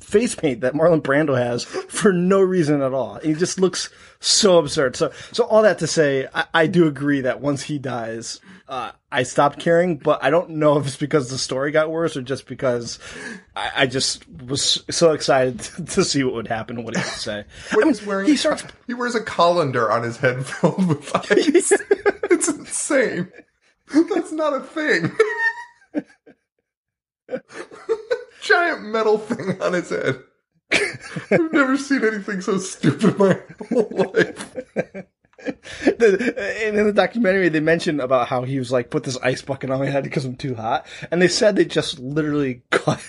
face paint that Marlon Brando has for no reason at all. He just looks so absurd. So, so all that to say, I, I do agree that once he dies, uh, I stopped caring, but I don't know if it's because the story got worse or just because I, I just was so excited [laughs] to see what would happen and what he would say. [laughs] I mean,
wearing
he starts [laughs]
he wears a colander on his head filled with ice. it's insane. That's not a thing. Giant metal thing on his head. I've never seen anything so stupid in my whole life. [laughs]
the, and in the documentary, they mentioned about how he was like, put this ice bucket on my head because I'm too hot. And they said they just literally [laughs] cut,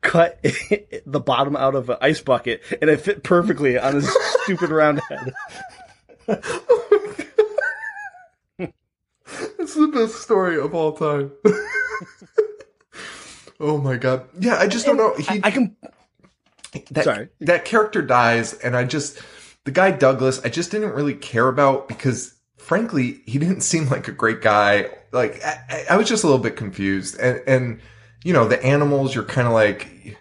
cut [laughs] the bottom out of an ice bucket and it fit perfectly on his stupid round head.
It's the best story of all time. oh my god. Yeah, I just don't know. He,
I can,
that,
Sorry.
that character dies, and I just the guy Douglas, I just didn't really care about because, frankly, he didn't [laughs] seem like a great guy. Like I, I- was just a little bit confused, and and you know the animals, you're kind of like,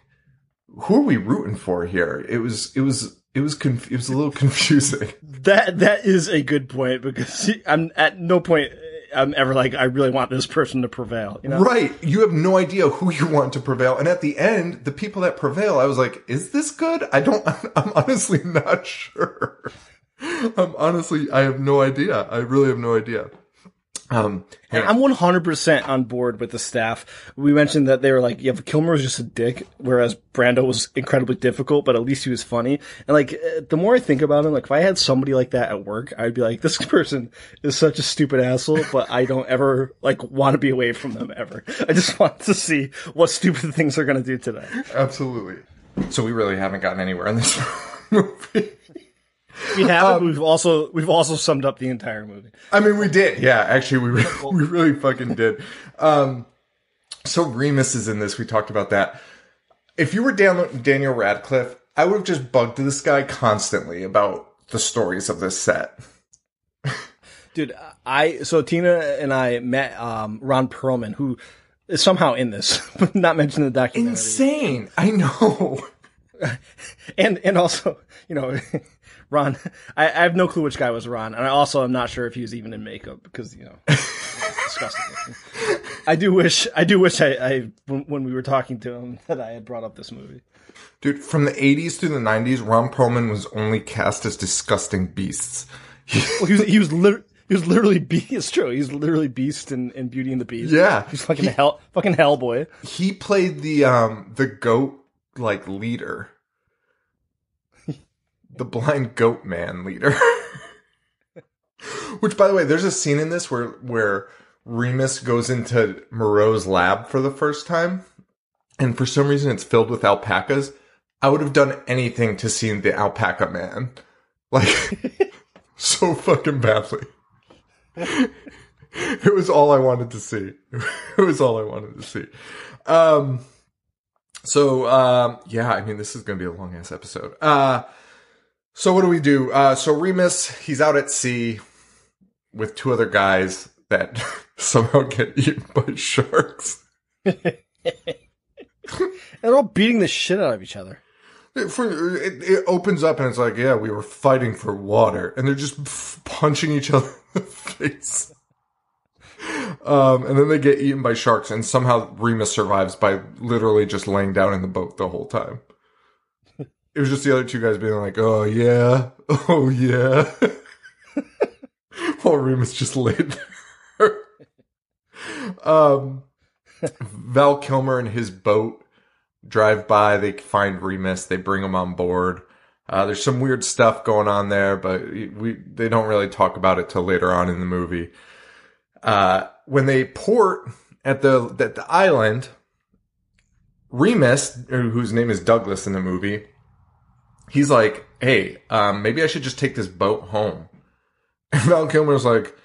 who are we rooting for here? It was it was it was conf- it was a little [laughs] confusing.
that, that is a good point because [laughs] I'm at no point I'm ever like, I really want this person to prevail, you know?
Right. You have no idea who you want to prevail. And at the end, the people that prevail, I was like, is this good? I don't, [laughs] I'm honestly not sure. [laughs] I'm honestly, I have no idea. I really have no idea. Um, on.
I'm 100% on board with the staff. We mentioned that they were like, yeah, but Kilmer was just a dick, whereas Brando was incredibly difficult, but at least he was funny. And like, uh, the more I think about him, like, if I had somebody like that at work, I'd be like, this [laughs] person is such a stupid asshole, but I don't ever, like, want to be away from them ever. [laughs] I just want to see what stupid things they're going to do today.
Absolutely. So we really haven't gotten anywhere in this [laughs] movie.
We have, we've also, we've also summed up the entire movie.
I mean, we did. Yeah, actually, we re- [laughs] we really fucking did. Um, so Remus is in this. We talked about that. If you were Dan- Daniel Radcliffe, I would have just bugged this guy constantly about the stories of this set.
Dude, I so Tina and I met um, Ron Perlman, who is somehow in this, but [laughs] not mentioned in the documentary.
Insane. I know. [laughs]
And and also, you know, [laughs] Ron. I, I have no clue which guy was Ron, and I also am not sure if he was even in makeup because you know, disgusting. [laughs] I do wish I do wish I, I when, we were talking to him that I had brought up this movie.
Dude, from the 80s through the 90s, Ron Perlman was only cast as disgusting beasts.
Well, he was he was lit- he was literally Beast. It's true. He was literally Beast in, in Beauty and the Beast.
Yeah.
he's fucking hell fucking Hellboy.
He played the um the goat like leader. the blind goat man leader. [laughs] Which by the way, there's a scene in this where where Remus goes into Moreau's lab for the first time, and for some reason it's filled with alpacas. I would have done anything to see the alpaca man. Like [laughs] so fucking badly. [laughs] it was all I wanted to see. It was all I wanted to see. Um, so, um, yeah, I mean, this is going to be a long ass episode. Uh, so what do we do? Uh, so Remus, he's out at sea with two other guys that [laughs] somehow get eaten by [laughs] sharks. [laughs]
They're all beating the shit out of each other.
It, for, it, it opens up and it's like, yeah, we were fighting for water, and they're just punching each other in the face. Um, and then they get eaten by sharks, and somehow Remus survives by literally just laying down in the boat the whole time. It was just the other two guys being like, "Oh yeah, [laughs] oh yeah," [laughs] while Remus just laid there. [laughs] um, Val Kilmer and his boat drive by. They find Remus. They bring him on board. Uh, there's some weird stuff going on there, but we they don't really talk about it till later on in the movie. Uh, when they port at the at the island, Remus, whose name is Douglas in the movie, he's like, "Hey, um, maybe I should just take this boat home." [laughs] And Val Kilmer's like,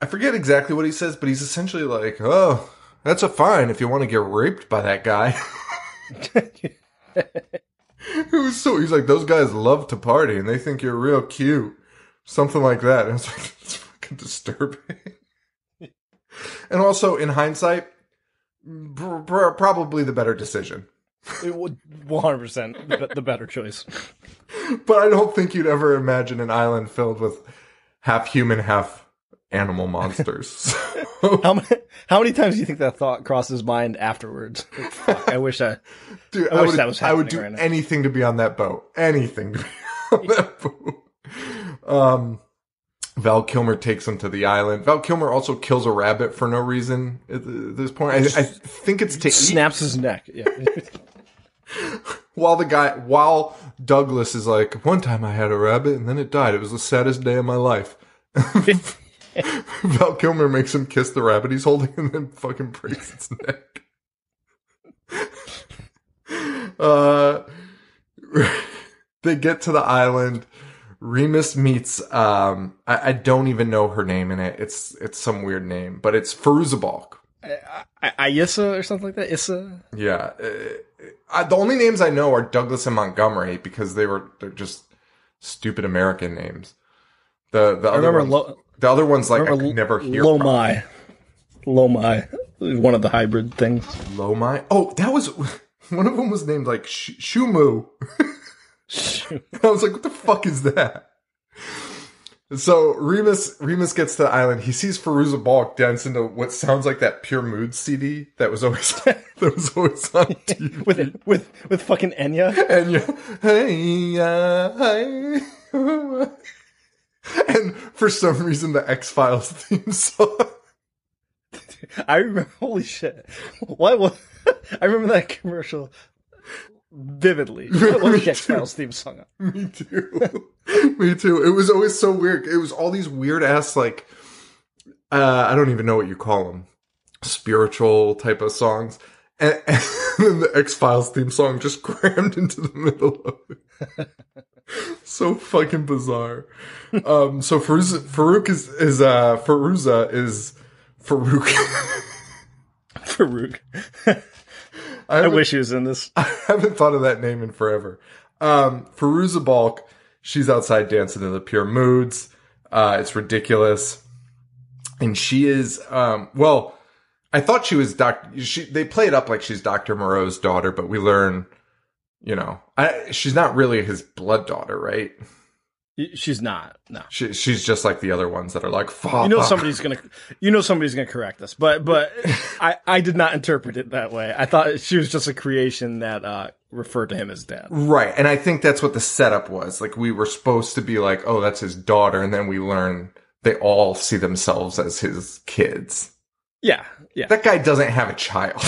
I forget exactly what he says, but he's essentially like, "Oh, that's a fine if you want to get raped by that guy." [laughs] it was so he's like, "Those guys love to party and they think you're real cute." Something like that. And it's like it's fucking disturbing. And also in hindsight, pr- pr- probably the better decision.
It would One hundred percent the better choice.
But I don't think you'd ever imagine an island filled with half human, half animal monsters. [laughs]
How many how many times do you think that thought crossed his mind afterwards? Like, fuck, I wish I.
Dude,
I
I,
wish
would,
that was
I would do
right
anything to be on that boat. Anything to be on that boat. Um, Val Kilmer takes him to the island. Val Kilmer also kills a rabbit for no reason at this point. I, I think it's to eat.
Snaps his neck. Yeah. [laughs]
While the guy, while Douglas is like, one time I had a rabbit and then it died. It was the saddest day of my life. [laughs] Val Kilmer makes him kiss the rabbit he's holding and then fucking breaks its neck. [laughs] Uh, they get to the island. Remus meets, um, I, I don't even know her name in it. It's, it's some weird name, but it's Fairuza Balk.
I- Ayissa or something like that. Issa.
Yeah. Uh, I, the only names I know are Douglas and Montgomery because they were, they're just stupid American names. The, the
I
other ones,
Lo-
the other ones like I could never hear. from.
Lomai. Lomai. One of the hybrid things.
Lomai. Oh, that was, [laughs] one of them was named like Sh- Shumu. [laughs] [laughs] I was like, what the fuck is that? So Remus Remus gets to the island. He sees Fairuza Balk dance into what sounds like that Pure Mood CD that was always [laughs] that was always on TV. [laughs]
with with with fucking Enya.
And you, hey, uh, hi. and for some reason, the X Files theme song.
I remember. Holy shit! What was? I remember that commercial vividly. [laughs] What was the X Files theme song?
Me too. [laughs] Me too. It was always so weird. It was all these weird ass like uh I don't even know what you call them. Spiritual type of songs. And, [laughs] and then the X Files theme song just crammed into the middle of it. so fucking bizarre. Um so Farouk, Farouk is is uh Fairuza is Farouk.
Farouk.
I,
I wish he was in this. [laughs]
I haven't thought of that name in forever. Um, Fairuza Balk, she's outside dancing in the pure moods. Uh, it's ridiculous. And she is, um, well, I thought she was Doc, she, they play it up like she's Dr. Moreau's daughter, but we learn, you know, I, she's not really his blood daughter, right?
She's not. No.
She, she's just like the other ones that are like, fuck.
You know somebody's gonna. You know somebody's gonna correct us, but but I I did not interpret it that way. I thought she was just a creation that uh referred to him as dad.
Right. And I think that's what the setup was. Like we were supposed to be like, oh, that's his daughter. And then we learn they all see themselves as his kids.
Yeah, yeah.
That guy doesn't have a child.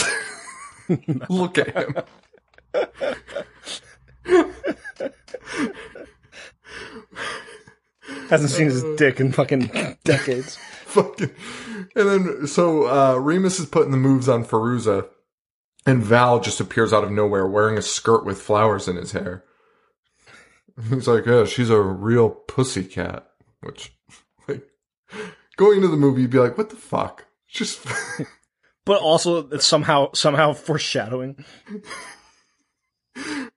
[laughs] Look at him. [laughs]
Hasn't seen his dick in fucking decades. [laughs]
Fucking. And then, so, uh, Remus is putting the moves on Fairuza. And Val just appears out of nowhere wearing a skirt with flowers in his hair. He's like, yeah, she's a real pussy cat. Which, [laughs] like, going into the movie, you'd be like, what the fuck? Just, [laughs]
But also it's somehow somehow foreshadowing.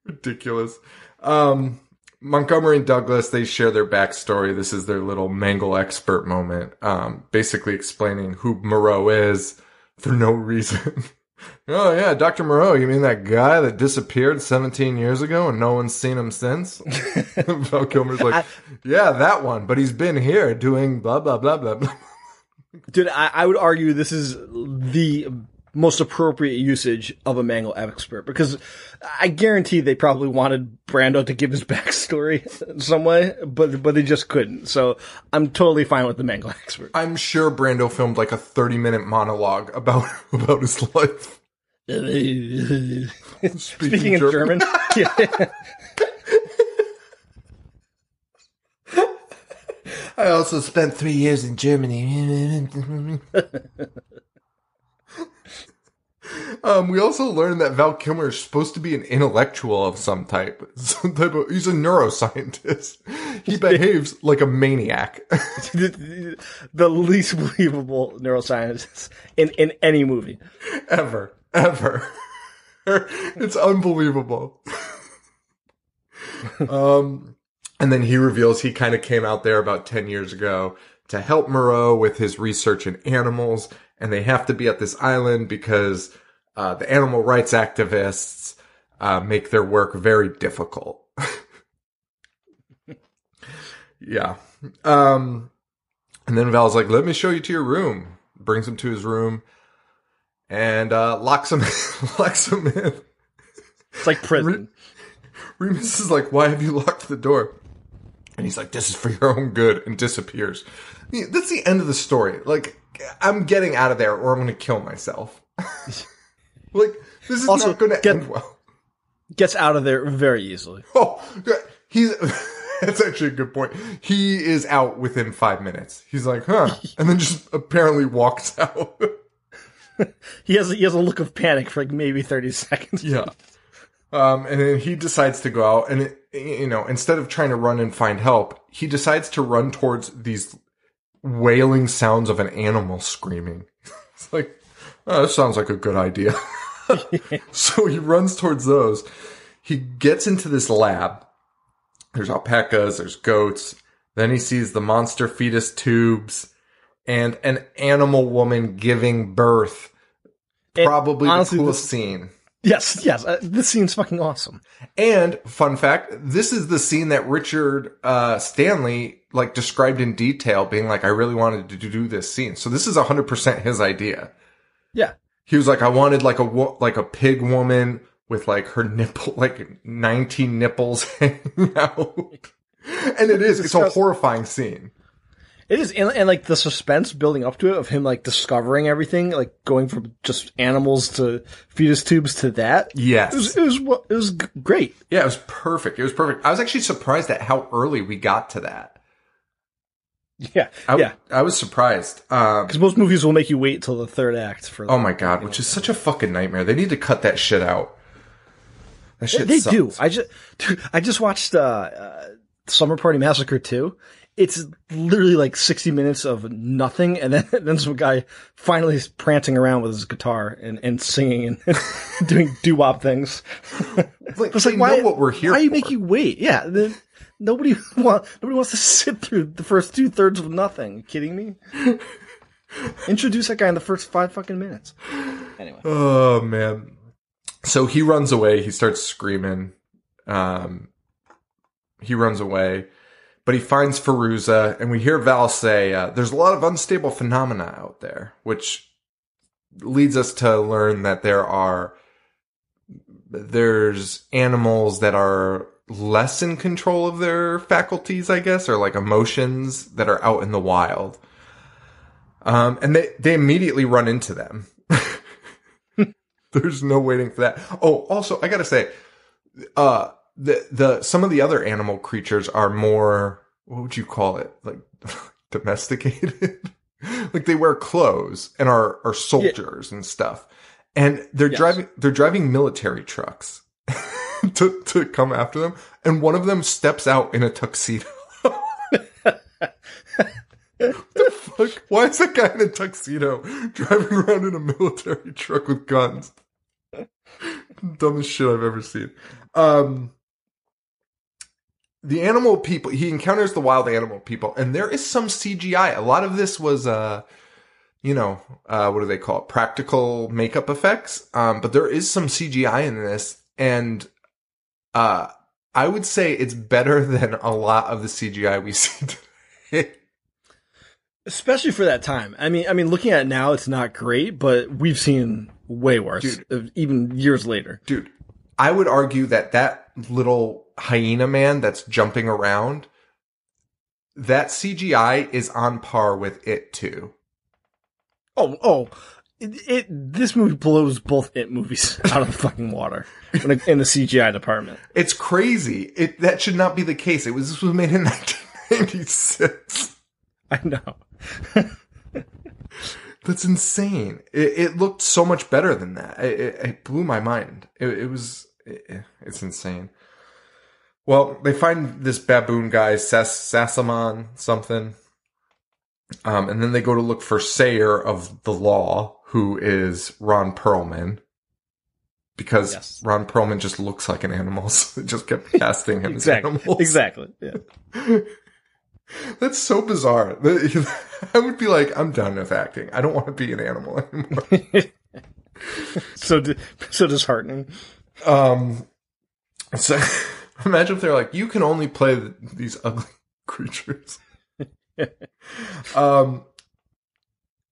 ridiculous. Um, Montgomery and Douglas, they share their backstory. This is their little Mangle expert moment. Um, basically explaining who Moreau is for no reason. [laughs] oh yeah, Dr. Moreau, you mean that guy that disappeared 17 years ago and no one's seen him since? [laughs] Val Kilmer's like, yeah, that one, but he's been here doing blah, blah, blah, blah, blah.
Dude, I, I would argue this is the most appropriate usage of a Mangle expert because I guarantee they probably wanted Brando to give his [laughs] backstory in some way, but but they just couldn't. So I'm totally fine with the Mangle expert.
I'm sure Brando filmed like a 30 minute monologue about, [laughs] about his life. [laughs]
Speaking in German, yeah.
I also spent three years in Germany. Um, we also learned that Val Kilmer is supposed to be an intellectual of some type. [laughs] Some type of, he's a neuroscientist. He [laughs] behaves like a maniac. [laughs]
the, least believable neuroscientist in in any movie.
ever. Ever. it's unbelievable. um, and then he reveals he kind of came out there about 10 years ago to help Moreau with his research in animals. And they have to be at this island because, uh, the animal rights activists, uh, make their work very difficult. [laughs] yeah. Um, and then Val's like, let me show you to your room. Brings him to his room and uh, locks him, [laughs] locks him in.
It's like prison.
Remus is like, why have you locked the door? And he's like, this is for your own good, and disappears. That's the end of the story. Like, I'm getting out of there or I'm going to kill myself. [laughs] like, this is
Also,
not going to
get-
end well.
Gets out of there very easily.
Oh, he's, [laughs] that's actually a good point. He is out within five minutes. He's like, huh. And then just apparently walks [laughs] out.
He has a, he has a look of panic for like maybe thirty seconds.
Yeah. Um, and then he decides to go out and, it, you know, instead of trying to run and find help, he decides to run towards these wailing sounds of an animal screaming. [laughs] it's like, oh, that sounds like a good idea. [laughs] so he runs towards those. He gets into this lab. There's alpacas, there's goats. Then he sees the monster fetus tubes and an animal woman giving birth. Probably
honestly,
the coolest
this-
scene.
Yes, yes. Uh, this scene's fucking awesome.
And fun fact, this is the scene that Richard uh, Stanley like described in detail, being like, "I really wanted to do this scene." So this is hundred percent his idea.
Yeah.
He was like, "I wanted like a like a pig woman with like her nipple, like nineteen nipples [laughs] hanging out." And it is. It's a horrifying scene.
It is, and, and like the suspense building up to it of him like discovering everything, like going from just animals to fetus tubes to that.
Yes.
It was it was it was great.
Yeah, it was perfect. It was perfect. I was actually surprised at how early we got to that. [laughs]
Yeah,
I,
yeah.
I was surprised. Um,
Because most movies will make you wait till the third act for.
Oh my god, which is such a fucking nightmare. They need to cut that shit out. That shit
they
sucks.
do. I just, dude, I just watched uh, uh, Slumber Party Massacre two. It's literally like sixty minutes of nothing, and then [laughs] then some guy finally is prancing around with his guitar and, and singing and [laughs] doing doo wop things.
Like,
It's like why?
know what we're here
why you
for.
make you wait? Yeah, nobody [laughs] want nobody wants to sit through the first two thirds of nothing. you kidding me? [laughs] Introduce that guy in the first five fucking minutes. Anyway,
Oh man. So he runs away. He starts screaming. Um, he runs away, but he finds Fairuza, and we hear Val say, uh, "There's a lot of unstable phenomena out there," which leads us to learn that there are there's animals that are less in control of their faculties, I guess, or like emotions that are out in the wild. Um, and they, they immediately run into them. [laughs] There's no waiting for that. Oh, also, I gotta say, uh, the, the, some of the other animal creatures are more, what would you call it? Like, [laughs] domesticated? [laughs] like they wear clothes and are, are soldiers and stuff. And they're
Yes.
driving, they're driving military trucks [laughs] to, to come after them. And one of them steps out in a tuxedo. [laughs] the fuck? Why is that guy in a tuxedo driving around in a military truck with guns? Dumbest shit I've ever seen. Um, the animal people, he encounters the wild animal people, and there is some CGI. A lot of this was, uh, you know, uh, what do they call it? Practical makeup effects. Um, but there is some CGI in this, and, uh, I would say it's better [laughs] than a lot of the CGI we [laughs] see today.
especially for that time. I mean, I mean, looking at it now, it's not great, but we've seen way worse, uh, even years later.
dude i would argue that that little hyena man that's jumping around that cgi is on par with it too
Oh, oh, it, it this movie blows both it movies [laughs] out of the fucking water in, the- in the CGI department.
it's crazy. It that should not be the case. It was this was made in [laughs] 1996
I know. [laughs]
that's insane. It, it looked so much better than that. It, it, it blew my mind. It, it was it, it's insane. Well they find this baboon guy Sas- sassamon something. Um, and then they go to look for Sayer of the Law, who is Ron Perlman. Because
Yes.
Ron Perlman just looks like an animal, [laughs] so they just kept [laughs] casting him
Exactly.
as animals.
Exactly. Yeah. [laughs]
That's so bizarre. I would be like, I'm done with acting. I don't want to be an animal anymore.
So, so disheartening.
Um, So imagine if they're like, you can only play th- these ugly creatures. um,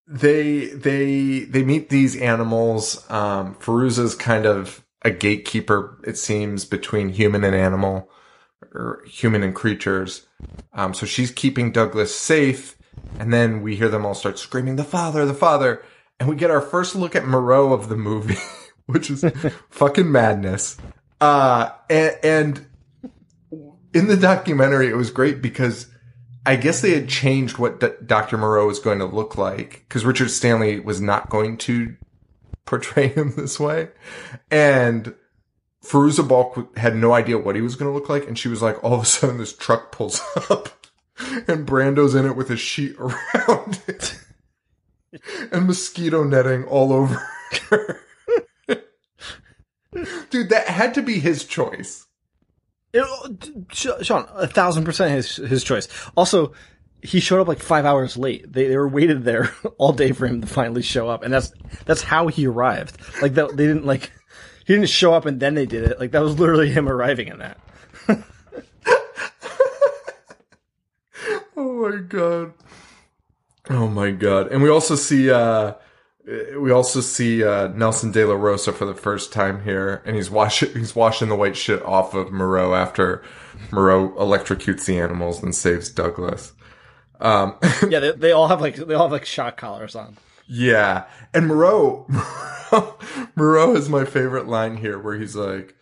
they they they meet these animals. Um, Fairuza's kind of a gatekeeper, it seems, between human and animal, or human and creatures. Um, so she's keeping Douglas safe, and then we hear them all start screaming, "The father, the father!" And we get our first look at Moreau of the movie, [laughs] which is [laughs] fucking madness. Uh, and, and in the documentary, it was great because I guess they had changed what D- Dr. Moreau was going to look like because Richard Stanley was not going to portray [laughs] him this way. And Fairuza Balk had no idea what he was going to look like. And she was like, all of a sudden this truck pulls [laughs] up and Brando's in it with a sheet around [laughs] it and mosquito netting all over her. Dude, that had to be his choice.
It, Sean, a thousand percent his his choice. Also, he showed up like five hours late. They they were waited there [laughs] all day for him to finally show up, and that's that's how he arrived. Like that, they didn't like he didn't show up and then they did it. Like that was literally him arriving in that. [laughs]
oh my god. Oh my god. And we also see uh we also see uh, Nelson De La Rosa for the first time here, and he's washing [laughs] he's washing the white shit off of Moreau after Moreau electrocutes the animals and saves Douglas. Um, [laughs]
yeah, they, they all have like they all have like shock collars on.
Yeah, and Moreau, [laughs] Moreau is my favorite line here, where he's like,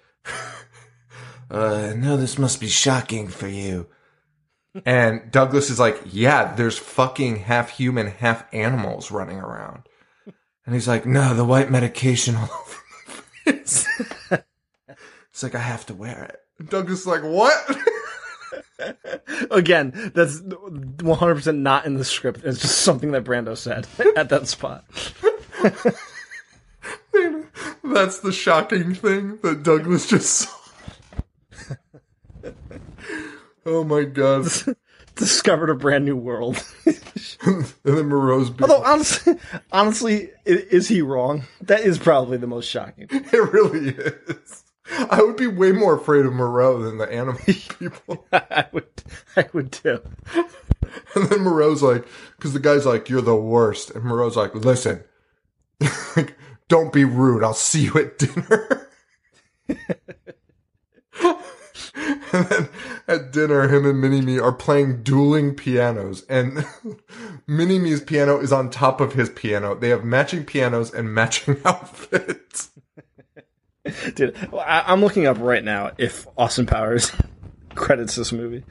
uh, "No, this must be shocking for you." And Douglas is like, "Yeah, there's fucking half human, half animals running around." And he's like, no, the white medication all [laughs] over my face. [laughs] it's like, I have to wear it. And Douglas is like, what? [laughs]
Again, that's 100% not in the script. It's just something that Brando said at that spot.
that's the shocking thing that Douglas just saw. oh my god.
Discovered a brand new world. [laughs]
and then Moreau's big-
Although honestly, [laughs] honestly, is he wrong? That is probably the most shocking. [laughs]
It really is. I would be way more afraid of Moreau than the animal people.
I would, I would too.
And then Moreau's like, because the guy's like, "You're the worst," and Moreau's like, "Listen, like, don't be rude. I'll see you at dinner." and then at dinner, him and Mini Me are playing dueling pianos, and [laughs] Mini Me's piano is on top of his piano. They have matching pianos and matching [laughs] outfits. [laughs]
Dude, I, am looking up right now if Austin Powers credits this movie.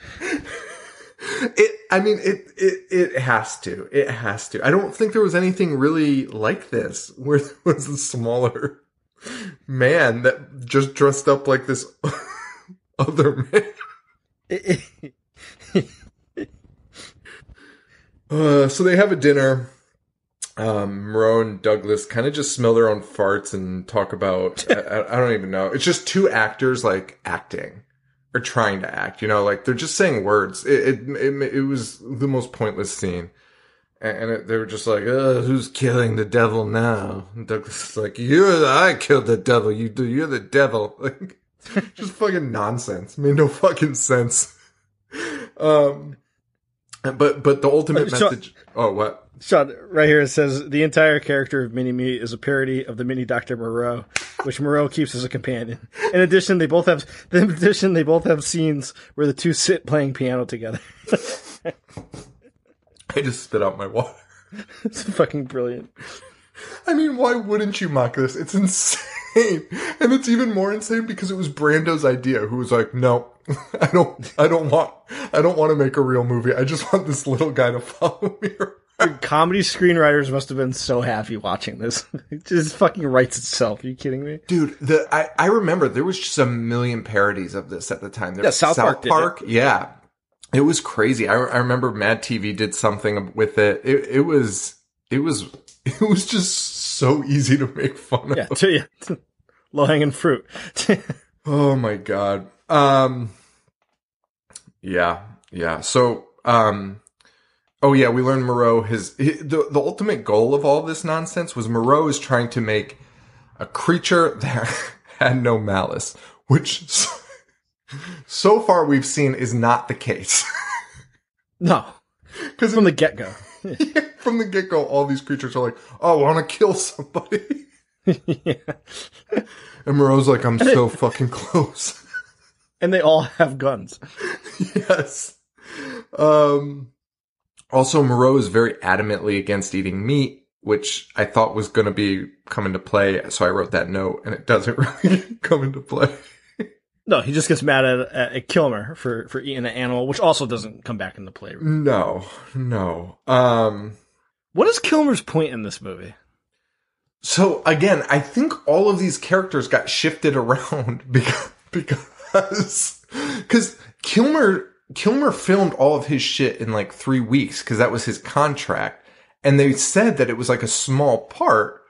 It, I mean, it, it, it has to. It has to. I don't think there was anything really like this where there was a smaller man that just dressed up like this other man. Uh, so they have a dinner. Um, Moreau and Douglas kind of just smell their own farts and talk about, [laughs] I, I don't even know. It's just two actors like acting or trying to act, you know, like they're just saying words. It, it, it, it was the most pointless scene. And, they were just like, uh, who's killing the devil now? And Douglas is like, you're the, I killed the devil. You do, you're the devil. [laughs] Like, [laughs] just fucking nonsense. Made no fucking sense. Um, but, but the ultimate
Uh, so-
message, oh, what?
Sean, right here it says the entire character of Mini Me is a parody of the Mini Doctor Moreau, which Moreau keeps as a companion. In addition, they both have in addition they both have scenes where the two sit playing piano together. [laughs]
I just spit out my water. [laughs]
it's fucking brilliant.
I mean, why wouldn't you mock this? It's insane. And it's even more insane because it was Brando's idea who was like, no, [laughs] I don't, I don't want, I don't want to make a real movie. I just want this little guy to [laughs] follow me around.
Dude, comedy screenwriters must have been so happy watching this. [laughs] It just fucking writes itself. Are you kidding me?
Dude, the, I, I remember there was just a million parodies of this at the time. There
Yeah,
was
South Park did it.
yeah. It was crazy. I, I remember Mad TV did something with it. It, it was, it was, it was just so easy to make fun of.
Yeah, [laughs] to you. Low hanging fruit. [laughs]
Oh my god. Um Yeah, yeah. So um Oh yeah, we learned Moreau his, hi the the ultimate goal of all this nonsense was Moreau is trying to make a creature [laughs] that had no malice, which so far we've seen is not the case.
No,
Because
from the get go.
From the get go, all these creatures are like, "Oh, I want to kill somebody," [laughs]
yeah.
and Moreau's like, "I'm so [laughs] fucking close." [laughs]
And they all have guns.
yes. Um. Also, Moreau is very adamantly against eating meat, which I thought was going to be come into play. So I wrote that note, and it doesn't really come into play.
No, he just gets mad at, at, Kilmer for, for eating an animal, which also doesn't come back into play.
No, no. Um.
What is Kilmer's point in this movie?
So again, I think all of these characters got shifted around [laughs] because because because Kilmer Kilmer filmed all of his shit in like three weeks because that was his contract, and they said that it was like a small part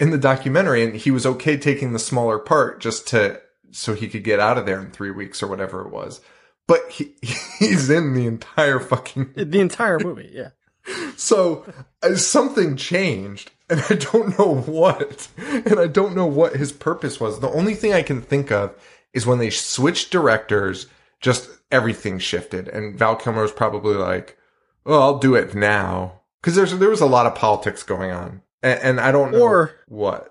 in the documentary, and he was okay taking the smaller part just to so he could get out of there in three weeks or whatever it was. But he [laughs] he's in the entire fucking
The entire movie, yeah.
So uh, something changed, and I don't know what, and I don't know what his purpose was. The only thing I can think of is when they switched directors, just everything shifted, and Val Kilmer was probably like, "Oh, I'll do it now," because there's there was a lot of politics going on, and, and I don't know
Or-
what.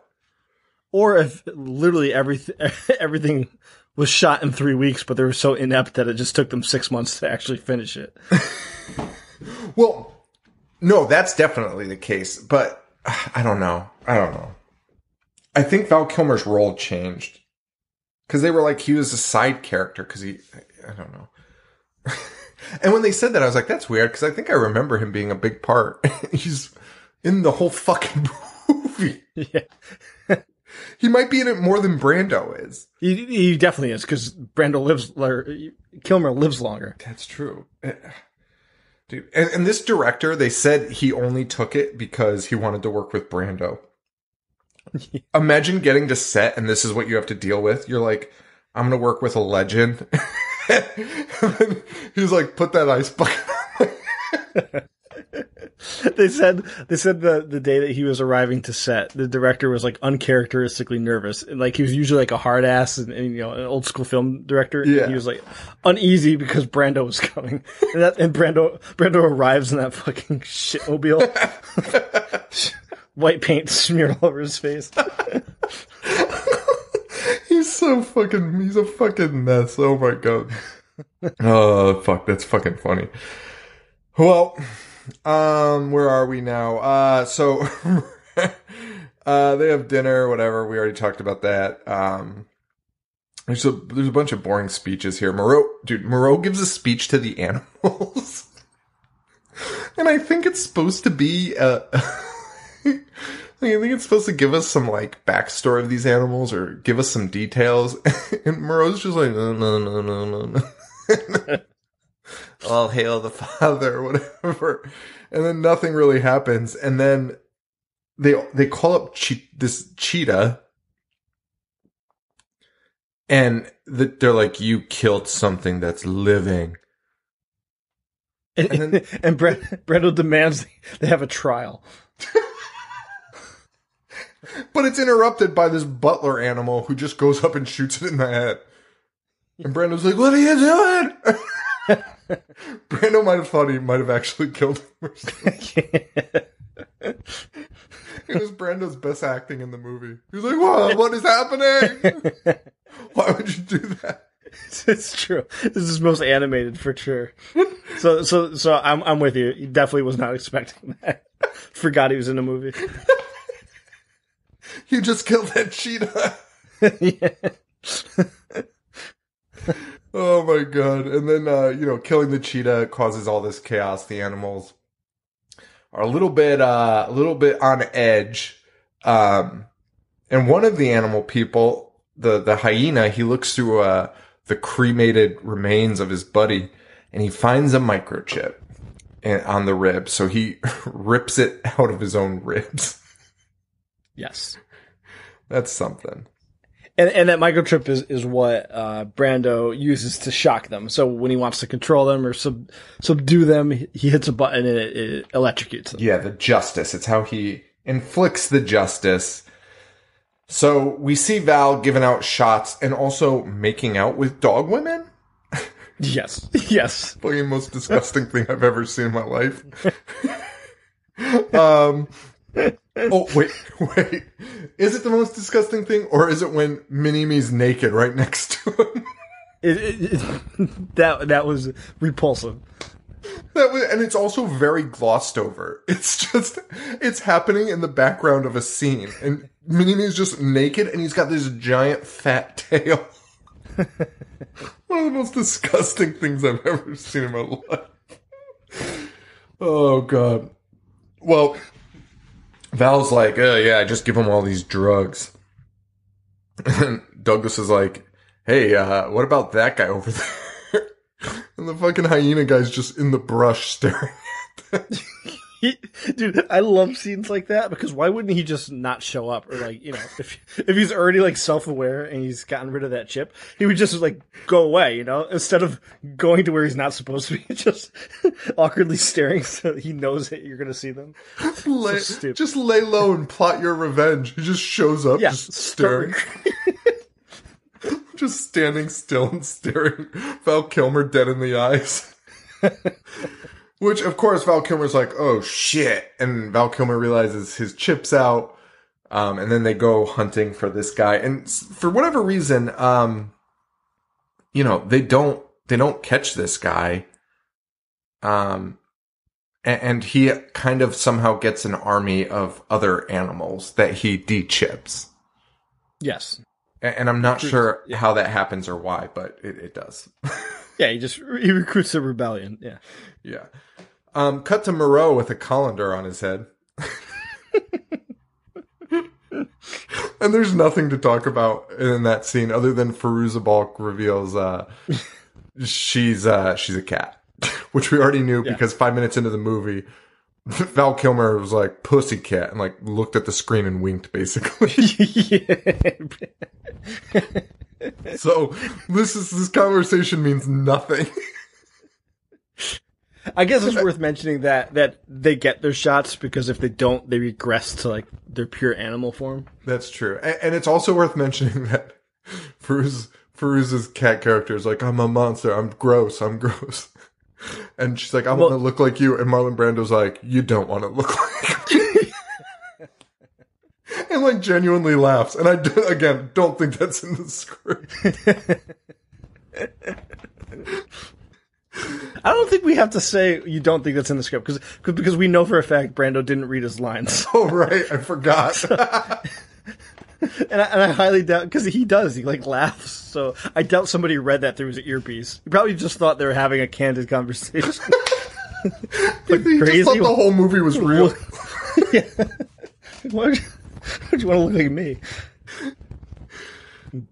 Or if literally everything [laughs] everything was shot in three weeks, but they were so inept that it just took them six months to actually finish it. [laughs]
Well, no, that's definitely the case, but [sighs] I don't know. I don't know. I think Val Kilmer's role changed because they were like he was a side character because he, I don't know. [laughs] and when they said that, I was like, that's weird because I think I remember him being a big part. [laughs] He's in the whole fucking [laughs] movie.
yeah.
He might be in it more than Brando is.
He, he definitely is because Brando lives, Kilmer lives longer.
That's true. Eh, Dude, and, and this director, they said he only took it because he wanted to work with Brando. [laughs] Imagine getting to set and this is what you have to deal with. You're like, I'm gonna work with a legend. and [laughs] then he's like, put that ice bucket on. [laughs] [laughs]
they said they said the the day that he was arriving to set, the director was like uncharacteristically nervous, and like he was usually like a hard ass and, and, you know an old school film director.
Yeah.
he was like uneasy because Brando was coming, and that and Brando Brando arrives in that fucking shitmobile, [laughs] white paint smeared all over his face. [laughs]
He's so fucking, he's a fucking mess. Oh my god. oh, fuck, that's fucking funny. Well, um, where are we now? Uh, so, [laughs] uh, they have dinner, whatever. We already talked about that. Um, there's a, there's a bunch of boring speeches here. Moreau, dude, Moreau gives a speech to the [laughs] animals. and I think it's supposed to be, uh, [laughs] I think it's supposed to give us some like backstory of these animals or give us some details. and Moreau's just like, no, no, no, no, no, no. All hail the [laughs] father or whatever. And then nothing really happens. And then they, they call up che- this cheetah and the, they're like, you killed something that's living.
And,
And then- [laughs]
and demands they have a trial.
But it's interrupted by this butler animal who just goes up and shoots it in the head. And Brando's like, what are you doing? [laughs] [laughs] Brando might have thought he might have actually killed him. Or something. [laughs] it was Brando's best acting in the movie. He was like, what? What is happening? [laughs] Why would you do that?
it's true. This is most animated for sure. So, so, so I'm, I'm with you. He definitely was not expecting that. Forgot he was in a movie.
You just killed that cheetah.
yeah.
Oh my god. And then, uh, you know, killing the cheetah causes all this chaos. The animals are a little bit, uh, a little bit on edge. Um, and one of the animal people, the, the hyena, he looks through, uh, the cremated remains of his buddy and he finds a microchip on the rib. So he [laughs] rips it out of his own ribs.
Yes.
That's something.
And and that microchip is is what uh, Brando uses to shock them. So when he wants to control them or sub, subdue them, he hits a button and it, it electrocutes them.
Yeah, the justice. It's how he inflicts the justice. So we see Val giving out shots and also making out with dog women. [laughs]
Yes. [laughs] Yes.
Fucking most disgusting thing I've ever seen in my life. [laughs] um. Oh wait, [laughs] wait. Is it the most disgusting thing, or is it when Mini Me's naked right next to him? [laughs]
It, it, it, that that was repulsive.
That was, and it's also very glossed over. It's just, it's happening in the background of a scene, and Minnie is just naked, and he's got this giant fat [laughs] tail. One of the most disgusting things I've ever seen in my life. Oh god. Well, Val's like, oh yeah, just give him all these drugs. And Douglas is like, hey, uh, what about that guy over there? [laughs] And the fucking hyena guy's just in the brush staring. [laughs] [laughs]
He, dude, I love scenes like that because why wouldn't he just not show up or like you know if if he's already like self aware and he's gotten rid of that chip, he would just like go away, you know, instead of going to where he's not supposed to be, [laughs] just awkwardly staring so he knows that you're gonna see them.
lay,
stupid.
just lay low and plot your revenge. He just shows up,
Yeah,
just staring, [laughs] just standing still and staring Val Kilmer dead in the eyes. Which, of course, Val Kilmer's like, oh shit. And Val Kilmer realizes his chip's out. Um, and then they go hunting for this guy. And for whatever reason, um, you know, they don't, they don't catch this guy. Um, a- and he kind of somehow gets an army of other animals that he de-chips.
Yes,
A- And I'm not sure how that happens or why, but it, it does. [laughs]
yeah, he just he recruits a rebellion. Yeah,
yeah. Um, cut to Moreau with a colander on his head. [laughs] and there's nothing to talk about in that scene other than Fairuza Balk reveals uh, she's uh, she's a cat, [laughs] which we already knew because five minutes into the movie, Val Kilmer was like pussy cat and like looked at the screen and winked basically. [laughs] so this is this conversation means nothing.
I guess it's worth mentioning that that they get their shots because if they don't, they regress to like their pure animal form.
That's true, and, and it's also worth mentioning that Feruz Feruz's cat character is like, "I'm a monster. I'm gross. I'm gross," and she's like, "I want to look like you," and Marlon Brando's like, "You don't want to look like." Me." [laughs] And like genuinely laughs, and I do, [laughs] again don't think that's in the script. [laughs]
I don't think we have to say you don't think that's in the script because because we know for a fact Brando didn't read his lines,
Oh right, I forgot.
and I, and I highly doubt because he does he like laughs. So I doubt somebody read that through his earpiece. He probably just thought they were having a candid conversation. like
he
crazy.
just thought the whole movie was real.
Why would why [laughs] you want to look like me?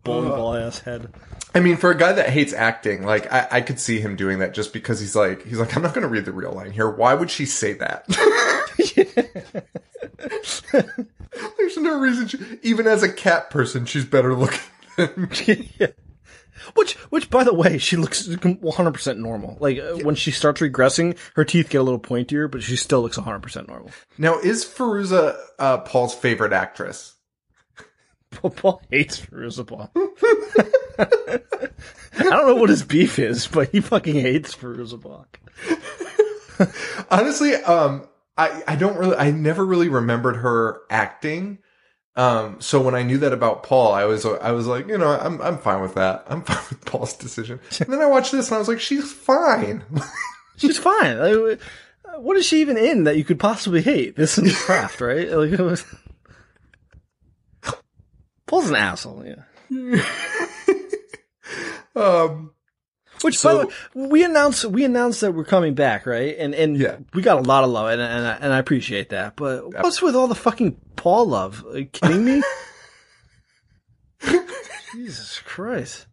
Bowling uh, ball ass head.
I mean, for a guy that hates acting, like I, I could see him doing that just because he's like, he's like, I'm not going to read the real line here. Why would she say that? [laughs] [laughs] There's no reason. She, even as a cat person, she's better looking than me.
yeah. Which, which, by the way, she looks 100% normal. Like, uh, when she starts regressing, her teeth get a little pointier, but she still looks 100% normal.
Now, is Fairuza uh, Paul's favorite actress? [laughs]
Paul, Paul hates Fairuza Paul. [laughs] I don't know what his beef is, but he fucking hates Fairuza Balk. [laughs]
Honestly, um, I, I don't really, I never really remembered her acting. Um, so when I knew that about Paul, I was, I was like, you know, I'm, I'm fine with that. I'm [laughs] fine with Paul's decision. And then I watched this and I was like, she's fine. [laughs]
She's fine. Like, what is she even in that you could possibly hate? This is [laughs] craft, right? Like, it was... Paul's an asshole, yeah.
um,
Which,
So-
by the way, we announced we announced that we're coming back, right? And and
Yeah.
we got a lot of love, and and I, and I appreciate that. But what's with all the fucking Paul love? Are you kidding me? [laughs] Jesus Christ!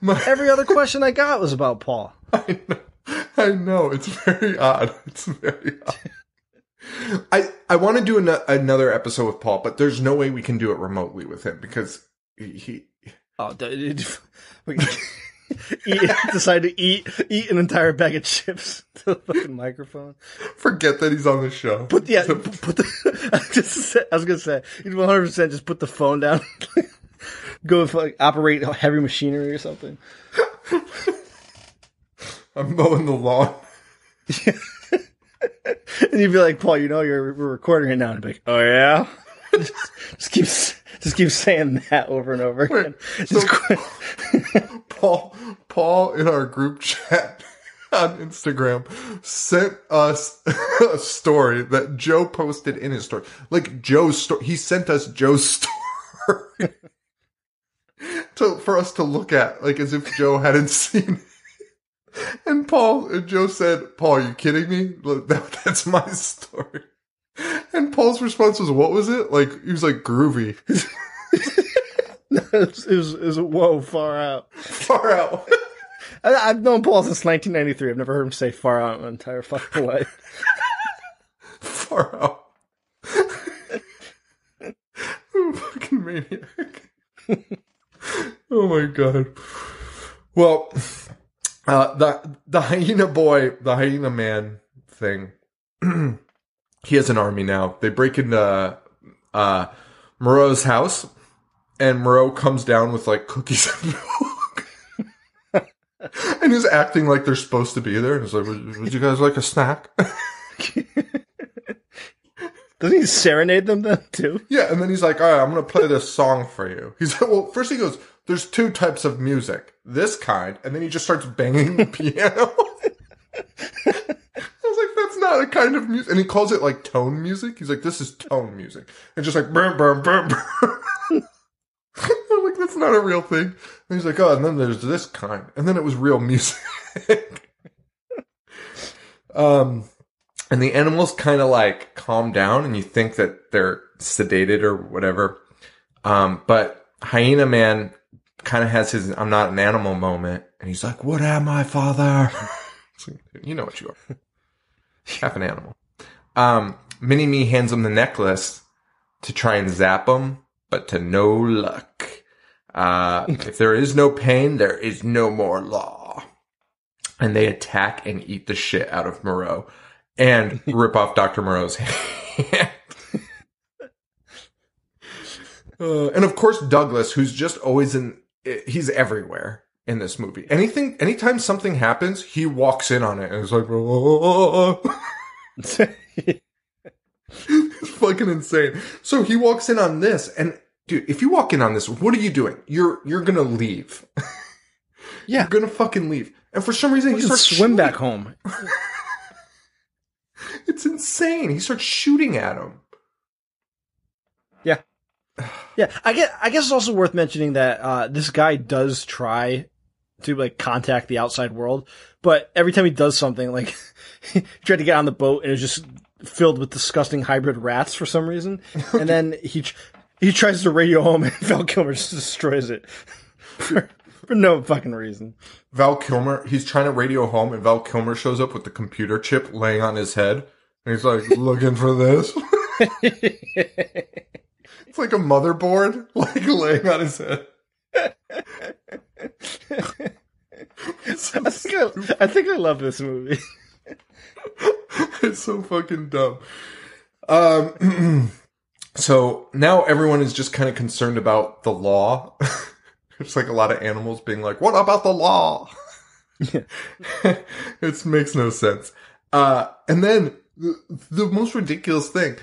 my,
Every other [laughs] question I got was about Paul.
I know, I know, it's very odd. It's very odd. I, I want to do an- another episode with Paul, but there's no way we can do it remotely with him because he, he
Oh, d- d- [laughs] [laughs] eat, [laughs] decide to eat eat an entire bag of chips [laughs] to the fucking microphone.
Forget that he's on the show.
Put yeah, put the. I, just, I was gonna say, he's one hundred percent just put the phone down. Go with, like, operate heavy machinery or something.
I'm mowing the lawn.
and you'd be like, Paul, you know, you're we're recording it now. And I'd be like, oh yeah. just, just keep just keep saying that over and over again.
so-
Just quit. [laughs]
Paul Paul in our group chat [laughs] on Instagram sent us [laughs] a story that Joe posted in his story. Like Joe's story. He sent us Joe's story to for us to look at, like as if Joe hadn't seen it. And Paul and Joe said, Paul, are you kidding me? Look, that, that's my story. And Paul's response was, what was it? Like, he was like, groovy. [laughs]
it, was, it, was, it was whoa far out.
Far out.
I, I've known Paul since 1993. I've never heard him say far out my entire fucking life. [laughs]
Far out. [laughs] fucking maniac. oh my god. Well, uh, the the hyena boy, the hyena man thing. [clears throat] he has an army now. They break into uh, Moreau's house, and Moreau comes down with like cookies and milk. [laughs] and he's acting like they're supposed to be there. And he's like, would, would you guys like a snack? [laughs]
Doesn't he serenade them then too?
Yeah, and then he's like, all right, I'm going to play this song for you. He's like, well, first he goes, there's two types of music. This kind, and then he just starts banging the [laughs] piano. I was like, that's not a kind of music. And he calls it like tone music. He's like, this is tone music. And just like, burn, burn, burn, burn. [laughs] I'm like, that's not a real thing. And he's like, oh, and then there's this kind. And then it was real music. [laughs] um, and the animals kind of like calm down and you think that they're sedated or whatever. Um, but hyena man kind of has his I'm not an animal moment and he's like, what am I, father? [laughs] You know what you are. [laughs] Half an animal. Um, Mini Me hands him the necklace to try and zap him, but to no luck. Uh, [laughs] if there is no pain, there is no more law. And they attack and eat the shit out of Moreau and [laughs] rip off Dr. Moreau's hand. Uh, and of course, Douglas, who's just always in, he's everywhere in this movie. Anything, anytime something happens, he walks in on it and is like, oh. [laughs] it's fucking insane. So he walks in on this and dude, if you walk in on this, what are you doing? You're, you're gonna leave. [laughs]
Yeah.
You're gonna fucking leave. And for some reason, he
He
starts
swim
shooting.
back home. [laughs]
It's insane. He starts shooting at him.
Yeah. Yeah. I guess, I guess it's also worth mentioning that, uh, this guy does try to, like, contact the outside world, but every time he does something, like, [laughs] he tried to get on the boat and it was just filled with disgusting hybrid rats for some reason. [laughs] And then he, he tries to radio home and [laughs] Val Kilmer just destroys it. for, for no fucking reason.
Val Kilmer, he's trying to radio home, and Val Kilmer shows up with the computer chip laying on his head. And he's like, looking for this. it's like a motherboard, like laying on his head.
I think I, I think I love this movie. [laughs]
it's so fucking dumb. Um, [clears throat] so now everyone is just kind of concerned about the law. [laughs] it's like a lot of animals being like, what about the law? [laughs] it makes no sense. Uh, and then the, the most ridiculous thing,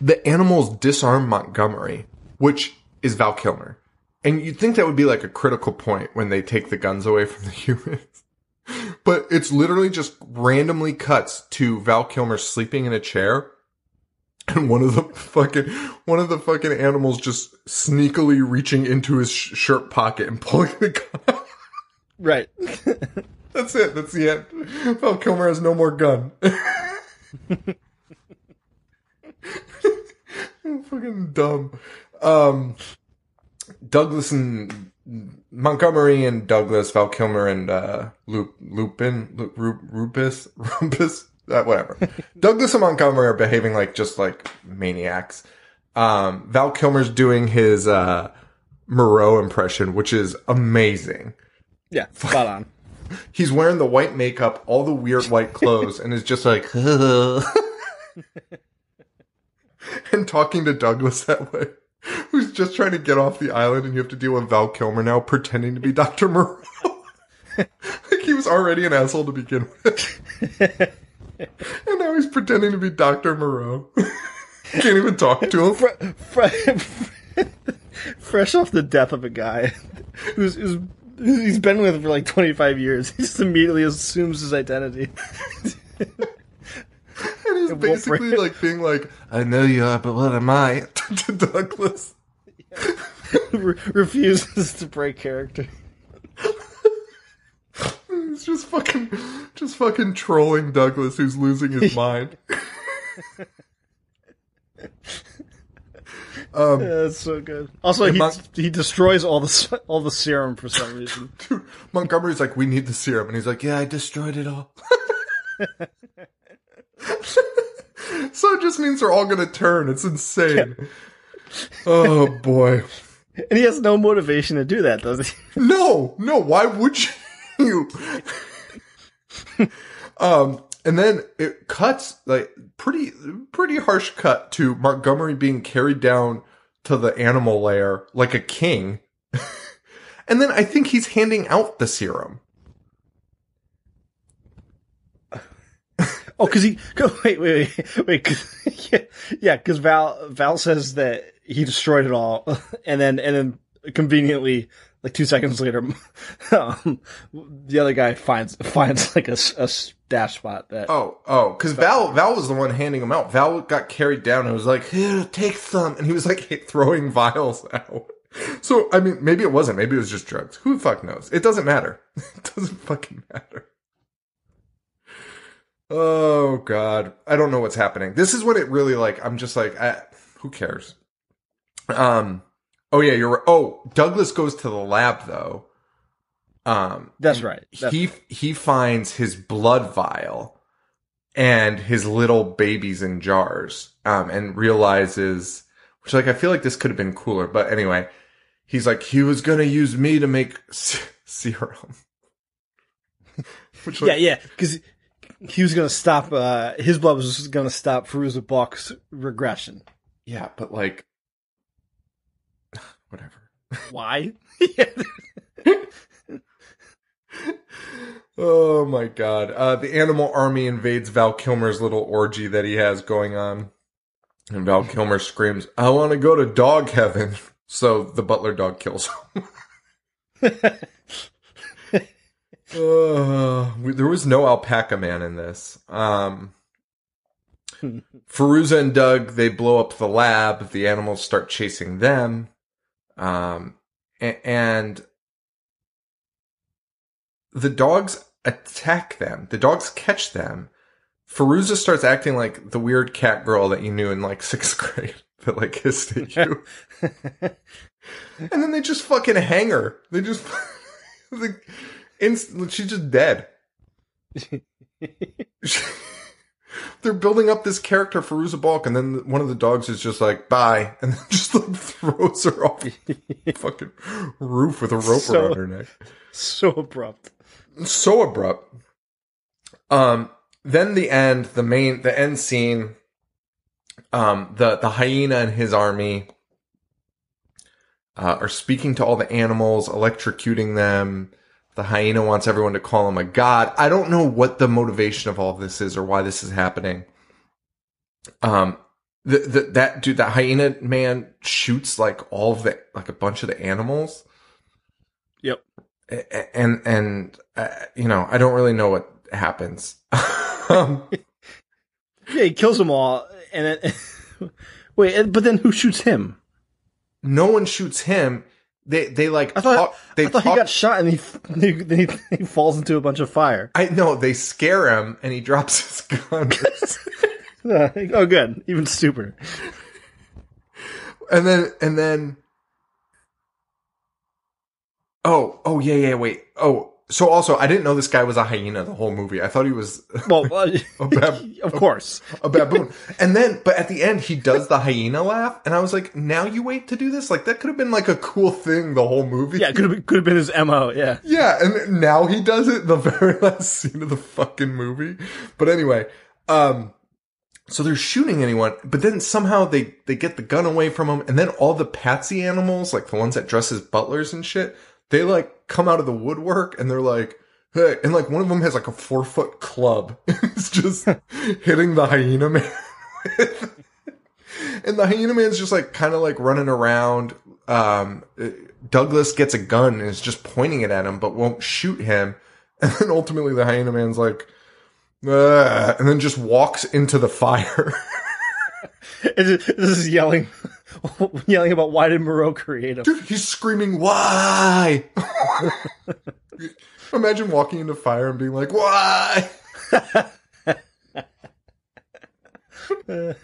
the animals disarm Montgomery, which is Val Kilmer. And you'd think that would be like a critical point when they take the guns away from the [laughs] humans. But it's literally just randomly cuts to Val Kilmer sleeping in a chair. And one of the fucking, one of the fucking animals just sneakily reaching into his sh- shirt pocket and pulling the gun.
Right. [laughs]
That's it. That's the end. Val Kilmer has no more gun. [laughs] fucking dumb. Um, Douglas and Montgomery and Douglas, Val Kilmer and uh, Lup, Lupin, Lu- Ru- Rupus, [laughs] Rumpus, uh, whatever. [laughs] Douglas and Montgomery are behaving like just like maniacs. Um, Val Kilmer's doing his uh, Moreau impression, which is amazing.
Yeah, spot on. [laughs]
He's wearing the white makeup, all the weird white clothes, and is just like, and talking to Douglas that way, [laughs] who's just trying to get off the island, and you have to deal with Val Kilmer now pretending to be Dr. Moreau. [laughs] like he was already an asshole to begin with. [laughs] and now he's pretending to be Dr. Moreau. Can't even talk to him.
Fre- fre- fresh off the death of a guy who's, who's he's been with for like 25 years. He just immediately assumes his identity. [laughs]
And he's basically like being like, I know you are, but what am I? [laughs] to Douglas. [laughs]
Re- refuses to break character.
He's just fucking, just fucking trolling Douglas, who's losing his mind.
Um, yeah, that's so good. Also, he
Mon-
he destroys all the all the serum for some reason.
Montgomery's like, we need the serum, and he's like, yeah, I destroyed it all. [laughs] so it just means they're all gonna turn. It's insane. [laughs] Oh boy.
And he has no motivation to do that, does he? [laughs]
No, no, why would you? um, and then it cuts like pretty, pretty harsh cut to Montgomery being carried down to the animal lair like a king. and then I think he's handing out the serum.
Oh, because he [laughs] go wait wait wait [laughs] wait 'cause- [laughs] yeah yeah because Val Val says that he destroyed it all and then and then conveniently like two seconds later um, the other guy finds finds like a, a stash spot that
Oh, oh, because Val, Val was the one handing him out. Val got carried down and was like, "Here, take some," and he was like throwing vials out. So, I mean, maybe it wasn't. Maybe it was just drugs. Who the fuck knows? It doesn't matter. It doesn't fucking matter. Oh god, I don't know what's happening. This is what it really like. I'm just like, I, who cares? Um. Oh yeah, you're. right. Oh, Douglas goes to the lab though. Um.
that's right That's-
he he finds his blood vial and his little babies in jars um and realizes which like I feel like this could have been cooler but anyway he's like he was going to use me to make s- [laughs] serum [laughs] which like,
yeah yeah because he was gonna stop uh his blood was gonna stop Fairuza Balk's regression.
Yeah but like [sighs] whatever.
Why? [laughs]
Oh my god. Uh the animal army invades Val Kilmer's little orgy that he has going on. And Val Kilmer screams I want to go to dog heaven. [laughs] So the butler dog kills him [laughs] Uh, we, there was no alpaca man in this. Um, Fairuza and Doug, they blow up the lab. The animals start chasing them. Um, a- and the dogs attack them. The dogs catch them. Fairuza starts acting like the weird cat girl that you knew in like [laughs] sixth grade that like hissed at you. [laughs] and then they just fucking hang her. They just, [laughs] the, inst- she's just dead. [laughs] They're building up this character Fairuza Balk, and then one of the dogs is just like, bye, [laughs] and then just like throws her off the [laughs] fucking roof with a rope
So-
around her neck.
so abrupt
So abrupt. Um, then the end, the main, the end scene, um, the, the hyena and his army, uh, are speaking to all the animals, electrocuting them. The hyena wants everyone to call him a god. I don't know what the motivation of all of this is or why this is happening. Um, the, the, that dude, that hyena man shoots like all of the, like a bunch of the animals.
yep
And, and, uh, you know, I don't really know what happens. [laughs] um,
yeah he kills them all and then [laughs] wait but then who shoots him
no one shoots him. They, they like,
I thought
talk- they
I thought
talk-
he got shot and [laughs] he he, he falls into a bunch of fire.
I know they scare him and he drops [laughs] his gun. [laughs]
oh, good, even stupider.
and then and then oh oh yeah yeah wait oh so also I didn't know this guy was a hyena the whole movie. I thought he was [laughs]
Well, uh,
a, bab- [laughs]
of course.
a baboon. And then, but at the end, he does the hyena laugh, and I was like, "Now you wait to do this? Like that could have been like a cool thing the whole movie."
Yeah, could have been, could have been his mo. Yeah.
Yeah, and now he does it the [laughs] very last scene of the fucking movie. But anyway, um, so they're shooting anyone, but then somehow they, they get the gun away from him, and then all the patsy animals, like the ones that dress as butlers and shit, they like come out of the woodwork and they're like, hey, and like one of them has like a four foot club. [laughs] it's just [laughs] hitting the hyena man. [laughs] And the hyena man's just like kind of like running around. Um, Douglas gets a gun and is just pointing it at him, but won't shoot him. And then ultimately the hyena man's like, "Ugh," and then just walks into the fire.
This is yelling, [laughs] yelling about why did Moreau create him?
Dude, he's screaming, why? [laughs] Imagine walking into fire and being like, why? [laughs]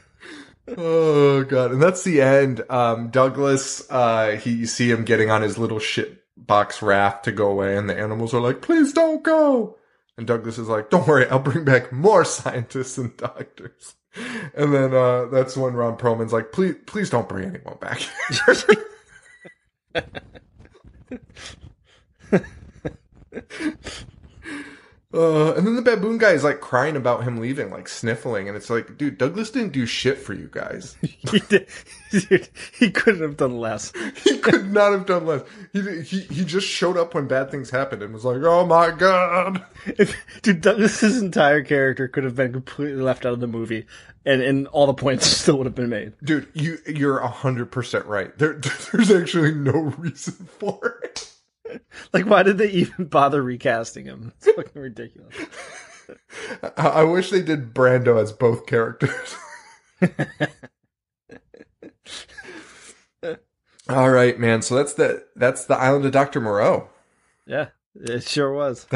oh god. And that's the end. Um, Douglas, uh, he, you see him getting on his little shit box raft to go away and the animals are like, please don't go. And Douglas is like, don't worry, I'll bring back more scientists and doctors. And then, uh, that's when Ron Perlman's like, please, please don't bring anyone back. [laughs] [laughs] Uh, and then the baboon guy is like crying about him leaving, like sniffling, and it's like, dude, Douglas didn't do shit for you guys. [laughs]
he, did, dude, he couldn't have done less. [laughs]
he could not have done less. He, he he just showed up when bad things happened and was like, oh my god.
If, dude, Douglas's entire character could have been completely left out of the movie, and, and all the points [laughs] still would have been made.
Dude, you you're a hundred percent right. There there's actually no reason for it. [laughs]
Like, why did they even bother recasting him? It's fucking ridiculous.
I, I wish they did Brando as both characters. [laughs] All right, man. So that's the that's the Island of Doctor Moreau.
Yeah, it sure was.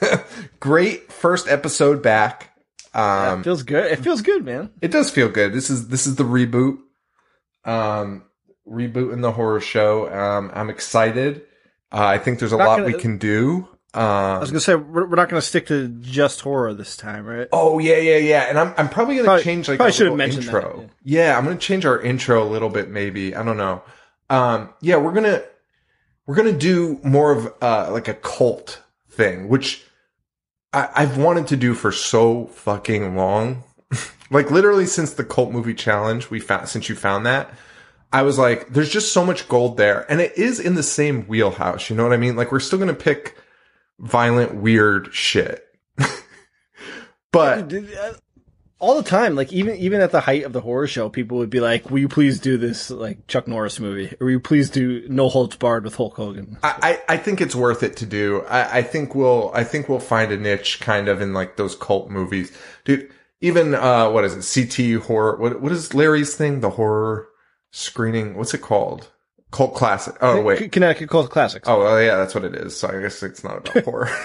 [laughs]
Great first episode back.
Yeah,
Um,
it feels good. It feels good, man.
it does feel good. This is this is the reboot. Um, rebooting the horror show. Um, I'm excited. Uh, I think there's a lot
gonna-
we can do.
I
Um,
was gonna say we're, we're not gonna stick to just horror this time, right?
Oh yeah, yeah, yeah. And I'm I'm probably gonna
Probably-
change like
probably should have mentioned
intro.
that,
yeah. I'm gonna change our intro a little bit, maybe. I don't know. Um, yeah, we're gonna we're gonna do more of uh like a cult thing, which I, I've wanted to do for so fucking long. [laughs] like literally since the cult movie challenge we found since you found that. I was like, there's just so much gold there. And it is in the same wheelhouse. You know what I mean? Like we're still gonna pick violent, weird shit. [laughs] but
uh, all the time, like even even at the height of the horror show, people would be like, "Will you please do this like Chuck Norris movie? Or will you please do No Holds Barred with Hulk Hogan?"
I, I I think it's worth it to do. I, I think we'll I think we'll find a niche kind of in like those cult movies, dude. Even uh, what is it? CT horror. What what is Larry's thing? The horror screening. What's it called? Cult classic. Oh wait.
Connecticut Cult Classics.
Oh well, yeah, that's what it is. So I guess it's not about [laughs] horror. [laughs]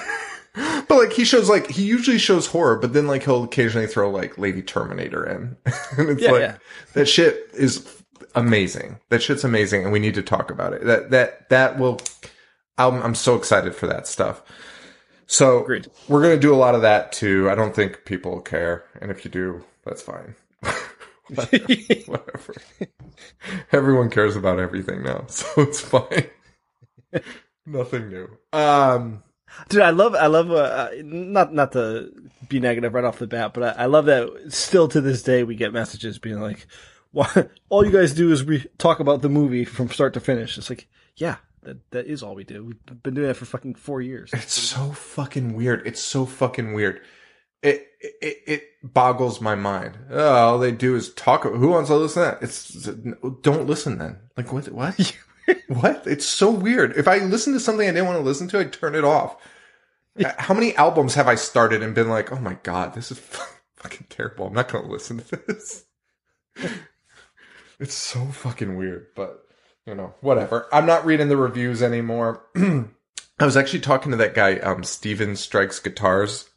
But like he shows like he usually shows horror, but then like he'll occasionally throw like Lady Terminator in, [laughs] and it's
Yeah,
like
yeah.
that shit is amazing. That shit's amazing, and we need to talk about it. That that that will. I'm I'm so excited for that stuff. So
Agreed.
we're gonna do a lot of that too. I don't think people care, and if you do, that's fine. Whatever. [laughs] Everyone cares about everything now, [laughs] so it's fine. Nothing new. Um.
Dude, I love, I love, uh, uh, not, not to be negative right off the bat, but I, I love that still to this day we get messages being like, "Why [laughs] all you guys do is we talk about the movie from start to finish." It's like, yeah, that that is all we do. We've been doing that for fucking four years.
It's so fucking weird. It's so fucking weird. It it, it boggles my mind. Oh, all they do is talk. Who wants to listen to that? It's don't listen then. Like what? What? [laughs] what? It's so weird. If I listen to something I didn't want to listen to, I turn it off. How many albums have I started and been like, oh my god, this is [laughs] fucking terrible. I'm not going to listen to this. [laughs] it's so fucking weird, but you know, whatever. I'm not reading the reviews anymore. [clears throat] I was actually talking to that guy, um, Steven Strikes Guitars,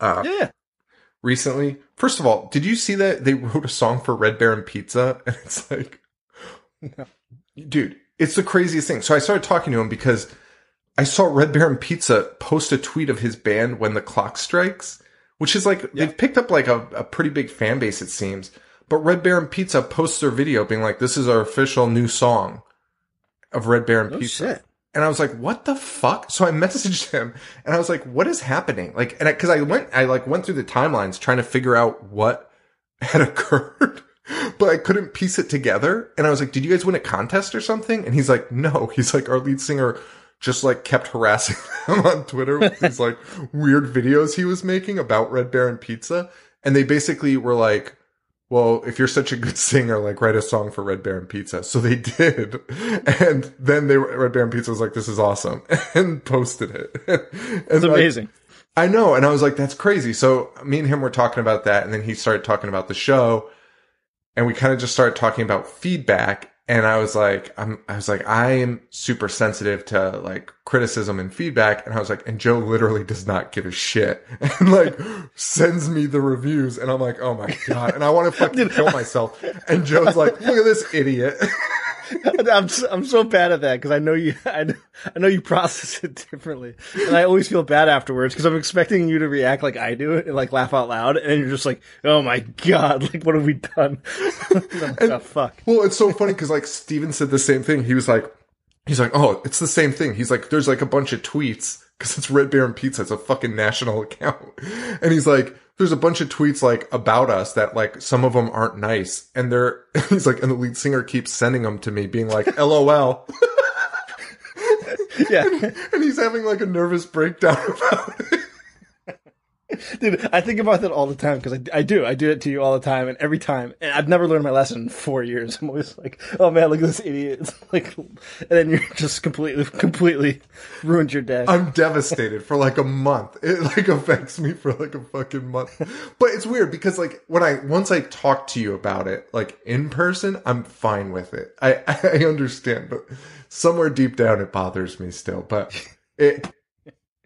uh,
Yeah,
recently. First of all, did you see that they [laughs] wrote a song for Red Baron Pizza? [laughs] And it's like, dude, it's the craziest thing. So I started talking to him because I saw Red Baron Pizza post a tweet of his band when the clock strikes, which is like they've picked up like a, a pretty big fan base it seems. But Red Baron Pizza posts their video being like, "This is our official new song of Red Baron
Oh,
Pizza."
shit.
And I was like, "What the fuck?" So I [laughs] messaged him, and I was like, "What is happening?" Like, and I, because I, went, I like went through the timelines trying to figure out what [laughs] had occurred, [laughs] but I couldn't piece it together. And I was like, "Did you guys win a contest or something?" And he's like, "No." He's like, "Our lead singer just like kept harassing them on Twitter with these like weird videos he was making about Red Baron Pizza, and they basically were like." Well, if you're such a good [laughs] singer, like write a song for Red Baron Pizza. So they did. [laughs] And then they Red Baron Pizza was like, this is awesome [laughs] and posted it.
It's amazing.
I know. And I was like, that's crazy. So me and him were talking about that. And then he started talking about the show and we kind of just started talking about feedback. And I was like, I'm, I was like, I am super sensitive to like criticism and feedback. And I was like, and Joe literally does not give a shit [laughs] and like sends me the reviews. And I'm like, oh my God. And I want to fucking kill myself. And Joe's like, look at this idiot. [laughs] [laughs]
I'm so, I'm so bad at that because I know you [laughs] I, know- I know you process it differently, and I always feel bad afterwards because I'm expecting you to react like I do and like laugh out loud, and you're just like, "Oh my god, like what have we done?" [laughs] I'm oh fuck.
Well, it's so funny because like Steven said the same thing. He was like, he's like, oh, it's the same thing. He's like, there's like a bunch of tweets because it's Red Baron Pizza. It's a fucking national account. And he's like, there's a bunch of tweets like about us that like some of them aren't nice. And they're, [laughs] he's like, and the lead singer keeps sending them to me being like, [laughs] LOL.
Yeah, [laughs]
and he's having like a nervous breakdown about it. [laughs]
dude, I think about that all the time because I, I do I do it to you all the time, and every time, and I've never learned my lesson in four years. [laughs] I'm always like, "Oh man, look at this idiot!" It's [laughs] like, and then you're just completely completely ruined your day.
I'm devastated for like a month. It like affects me for like a fucking month. But it's weird because like when I once I talk to you about it, like in person, I'm fine with it. I I understand, but somewhere deep down it bothers me still. But it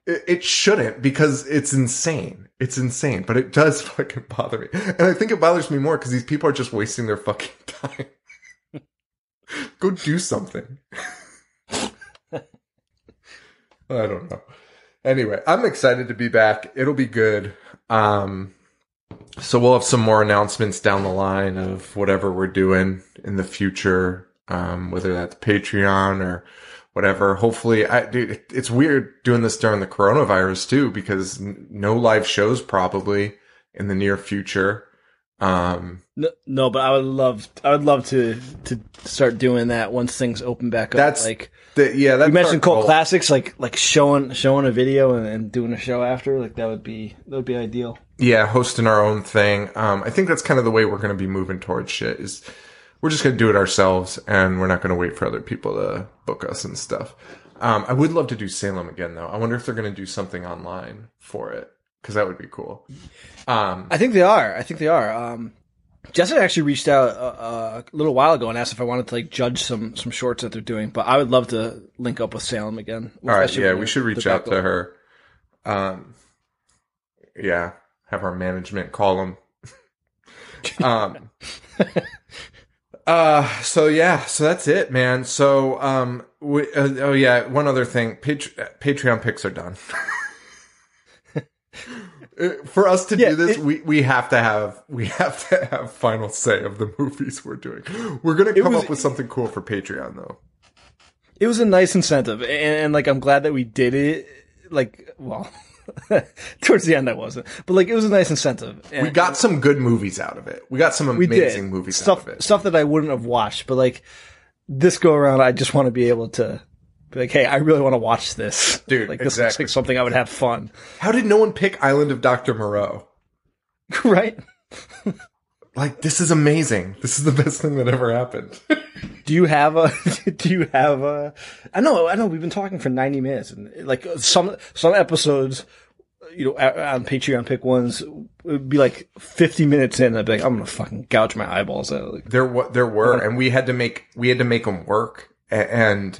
it, shouldn't because it's insane. It's insane, but it does [laughs] fucking bother me. And I think it bothers me more because these people are just wasting their fucking [laughs] time. Go do something. [laughs] I don't know. Anyway, I'm excited to be back. It'll be good. Um, so we'll have some more announcements down the line of whatever we're doing in the future, um, whether that's Patreon or whatever. Hopefully, I, dude, it's weird doing this during the coronavirus too, because n- no live shows probably in the near future. Um,
No, no, but I would love, I would love to to start doing that once things open back up.
That's
like
the, yeah, that's
you mentioned cult
goal.
classics, like like showing showing a video and, and doing a show after. Like that would be that would be ideal.
yeah, hosting our own thing. Um, I think that's kind of the way we're going to be moving towards shit is we're just going to do it ourselves and we're not going to wait for other people to book us and stuff. Um, I would love to do Salem again though. I wonder if they're going to do something online for it because that would be cool. Um,
I think they are. I think they are. Um, Jessica actually reached out uh, a little while ago and asked if I wanted to like judge some some shorts that they're doing. But I would love to link up with Salem again.
all right. Yeah, we should reach out to her. Um, yeah, have our management call them. [laughs] um, uh, so yeah, so that's it, man. So, um, we, uh, oh yeah, one other thing, Patre- Patreon picks are done. [laughs] Uh, For us to
Yeah,
do this,
it-
we, we have to have we have to have final say of the [laughs] movies we're doing. We're gonna come
was-
up with something cool for Patreon though.
It was a nice incentive, and, and like I'm glad that we did it. Like, well, [laughs] towards the end I wasn't, but like it was a nice incentive. And
We got some good movies out of it. We got some amazing movies
stuff
out of it.
stuff that I wouldn't have watched, but like this go around, I just want to be able to be like, hey, I really want to watch this,
Dude,
Like this looks like something I would have fun,
How did no one pick Island of Dr. Moreau? [laughs]
right?
Like, this is amazing. This is the best thing that ever happened. [laughs]
Do you have a? [laughs] Do you have a? I know, I know. We've been talking for ninety minutes, and like some some episodes, you know, on Patreon pick ones would be like fifty minutes in. I'd be like, I'm gonna fucking gouge my eyeballs out. Like,
there, wa- there were, and we had to make, we had to make them work, and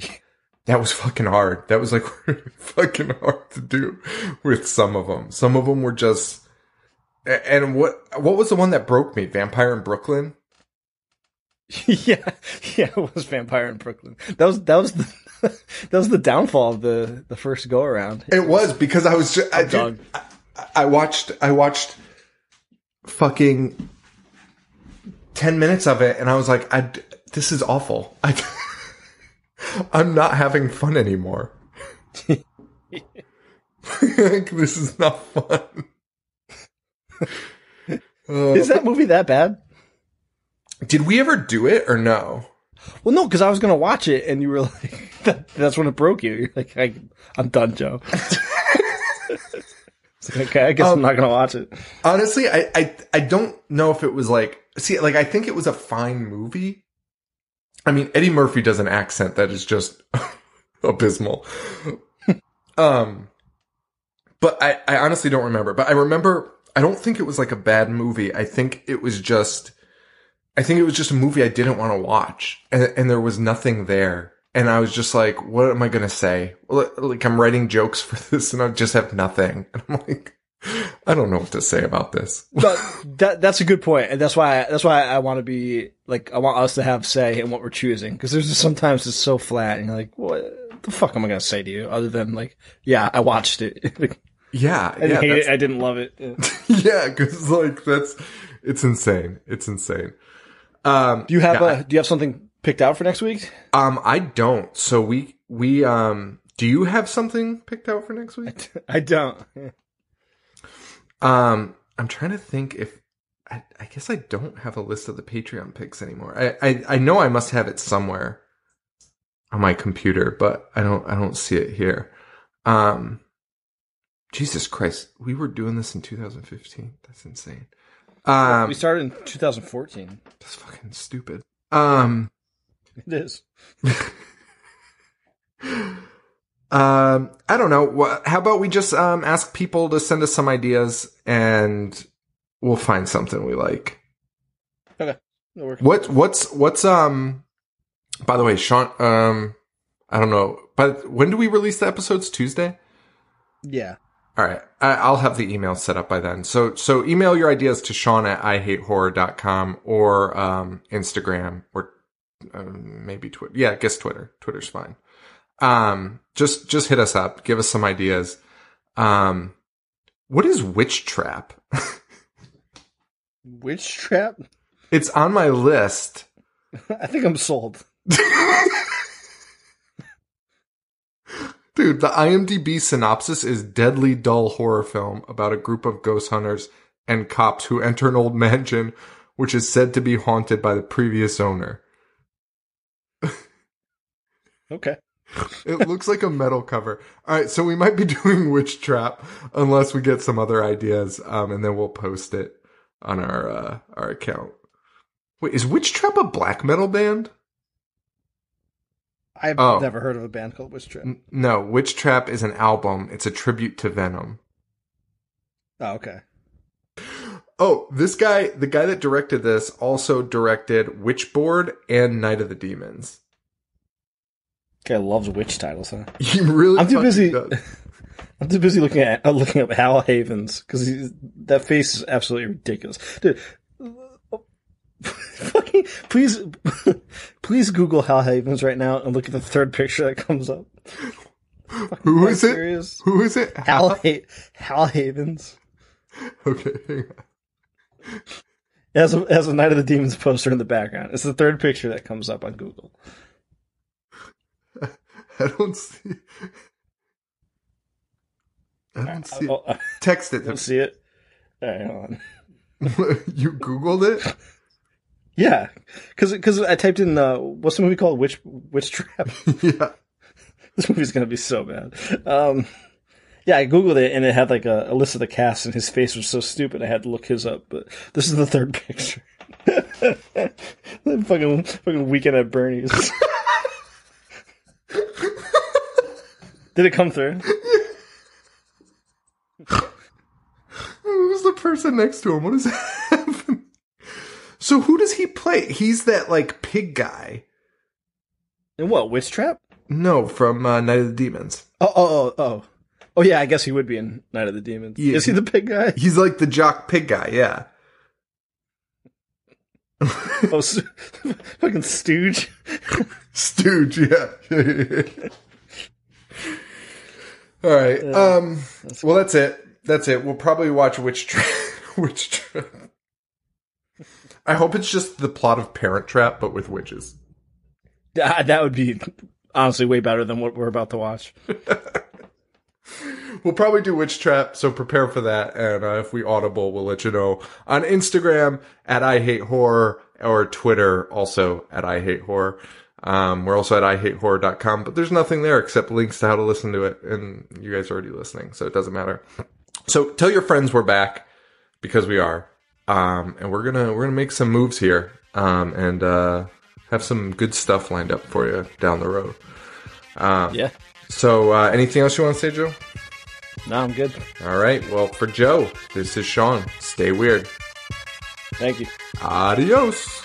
that was fucking hard. That was like [laughs] fucking hard to do with some of them. Some of them were just, and what, what was the one that broke me? Vampire in Brooklyn. [laughs]
yeah, yeah, it was Vampire in Brooklyn. That was that was the [laughs] that was the downfall of the the first go around.
It was because I was just, I,
oh,
dude, I, I watched I watched fucking ten minutes of it, and I was like, I this is awful. I [laughs] I'm not having fun anymore. Like, this is not fun.
Is that movie that bad?
Did we ever do it or no?
Well, no, because I was gonna watch it, and you were [laughs] like, that, "That's when it broke you." You're like, I, "I'm done, Joe." Like, okay, I guess I'm not gonna watch it.
Honestly, I, I I don't know if it was like see like I think it was a fine movie. I mean, Eddie Murphy does an accent that is just [laughs] abysmal. um but I, I honestly don't remember. But I remember I don't think it was like a bad movie. I think it was just I think it was just a movie I didn't want to watch. And and there was nothing there. And I was just like, what am I gonna say? Like I'm writing jokes for [laughs] this and I just have nothing. And I'm like, I don't know what to say about this. [laughs]
But that that's a good point, and that's why that's why I want to be like I want us to have say in what we're choosing because there's just sometimes it's so flat, and you're like, what the fuck am I gonna say to you other than like, yeah, I watched it. [laughs]
Yeah,
I didn't
yeah,
hate it. I didn't love it.
yeah, because like that's it's insane. It's insane. Um,
Do you have
yeah,
a Do you have something picked out for next week?
um, I don't. So we we um, do you have something picked out for next week? [laughs]
I don't.
Um, I'm trying to think if I, I guess I don't have a list of the Patreon picks anymore. I, I I know I must have it somewhere on my computer, but I don't I don't see it here. Um, Jesus Christ, we were doing this in 2015. That's insane. Um,
we started in 2014.
that's fucking stupid. Um.
It is. [laughs]
Um, I don't know. How about we just um ask people to send us some ideas and we'll find something we like.
Okay.
What what's what's um by the way, Sean um I don't know, but when do we release the episodes? Tuesday?
Yeah.
All right. I, I'll have the email set up by then. So, so email your ideas to Sean at ihatehorror.com or, um, Instagram or, um, maybe Twitter. Yeah, I guess Twitter. Twitter's fine. Um, just, just hit us up. Give us some ideas. Um, what is Witch Trap? [laughs]
Witch trap.
It's on my list. [laughs]
I think I'm sold. [laughs]
Dude, the IMDb synopsis is deadly dull horror film about a group of ghost hunters and cops who enter an old [laughs] mansion which is said to be haunted by the previous owner.
Okay. [laughs]
It looks like a metal cover. All right, so we might be [laughs] doing Witch Trap unless we get some other ideas, um, and then we'll post it on our uh, our account. Wait, is Witch Trap a black metal band?
I've
Oh.
never heard of a band called Witch Trap.
No, Witch Trap is an album. It's a tribute to Venom.
Oh, okay.
Oh, this guy, the guy that directed this, also directed Witchboard and Night of the Demons.
Guy loves witch titles, huh? [laughs]
He really.
I'm too busy-. [laughs] I'm too busy looking at uh, looking up Hal Havins because that face is absolutely ridiculous, dude. Fucking please, [laughs] please Google Hal Havins right now and look at the third picture that comes up.
Who
Are
it?
serious?
Who is it?
Hal ha- Hal Havins.
Okay,
As. A, it has a Night of the Demons poster in the background. It's the third picture that comes up on Google. [laughs]
I don't see. I don't see.
Oh, I
Text it.
don't see it. All right, hold on. [laughs]
you googled it.
Yeah, because because I typed in uh, what's the movie called? Witch Witch Trap. [laughs]
yeah. [laughs]
this movie's gonna be so bad. Um, yeah, I googled it and it had like a, a list of the cast, and his face was so stupid I had to look his up. But this is the third [laughs] picture. fucking fucking weekend at Bernie's. Did it come through?
Who's the person next to him? What is happening? So who does he play? He's that like pig guy.
And what? Witch Trap?
No, from uh, Night of the Demons.
Oh, oh, oh, oh. Oh yeah, I guess he would be in Night of the Demons.
Yeah.
Is he the pig guy?
He's like the jock pig guy. Yeah.
Oh, [laughs] fucking stooge.
Stooge, yeah. [laughs] All right. Um. Well, that's it. That's it. We'll probably watch Witch Trap. [laughs] Witch Trap. I hope it's just the plot of Parent Trap, but with witches.
That, that would be honestly way better than what we're about to watch. [laughs]
We'll probably do Witch Trap, so prepare for that. And uh, if we audible, we'll let you know on Instagram at I Hate Horror or Twitter also at I Hate Horror. Um, we're also at IHateHorror.com, but there's nothing there except links to how to listen to it. And you guys are already listening, so it doesn't matter. So tell your friends we're back because we are. Um, and we're gonna, we're gonna make some moves here. Um, and, uh, have some good stuff lined up for you down the road.
Um, Yeah.
So, uh, anything else you want to say, Joe?
No, I'm good.
All right. Well, for Joe, this is Sean. Stay weird.
Thank you.
Adios.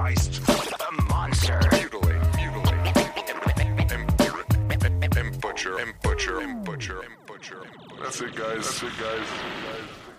Sliced and. A monster.
Mutilate. Mutilate. And, and butcher. And butcher. And butcher. And butcher. That's it, guys. That's it, guys.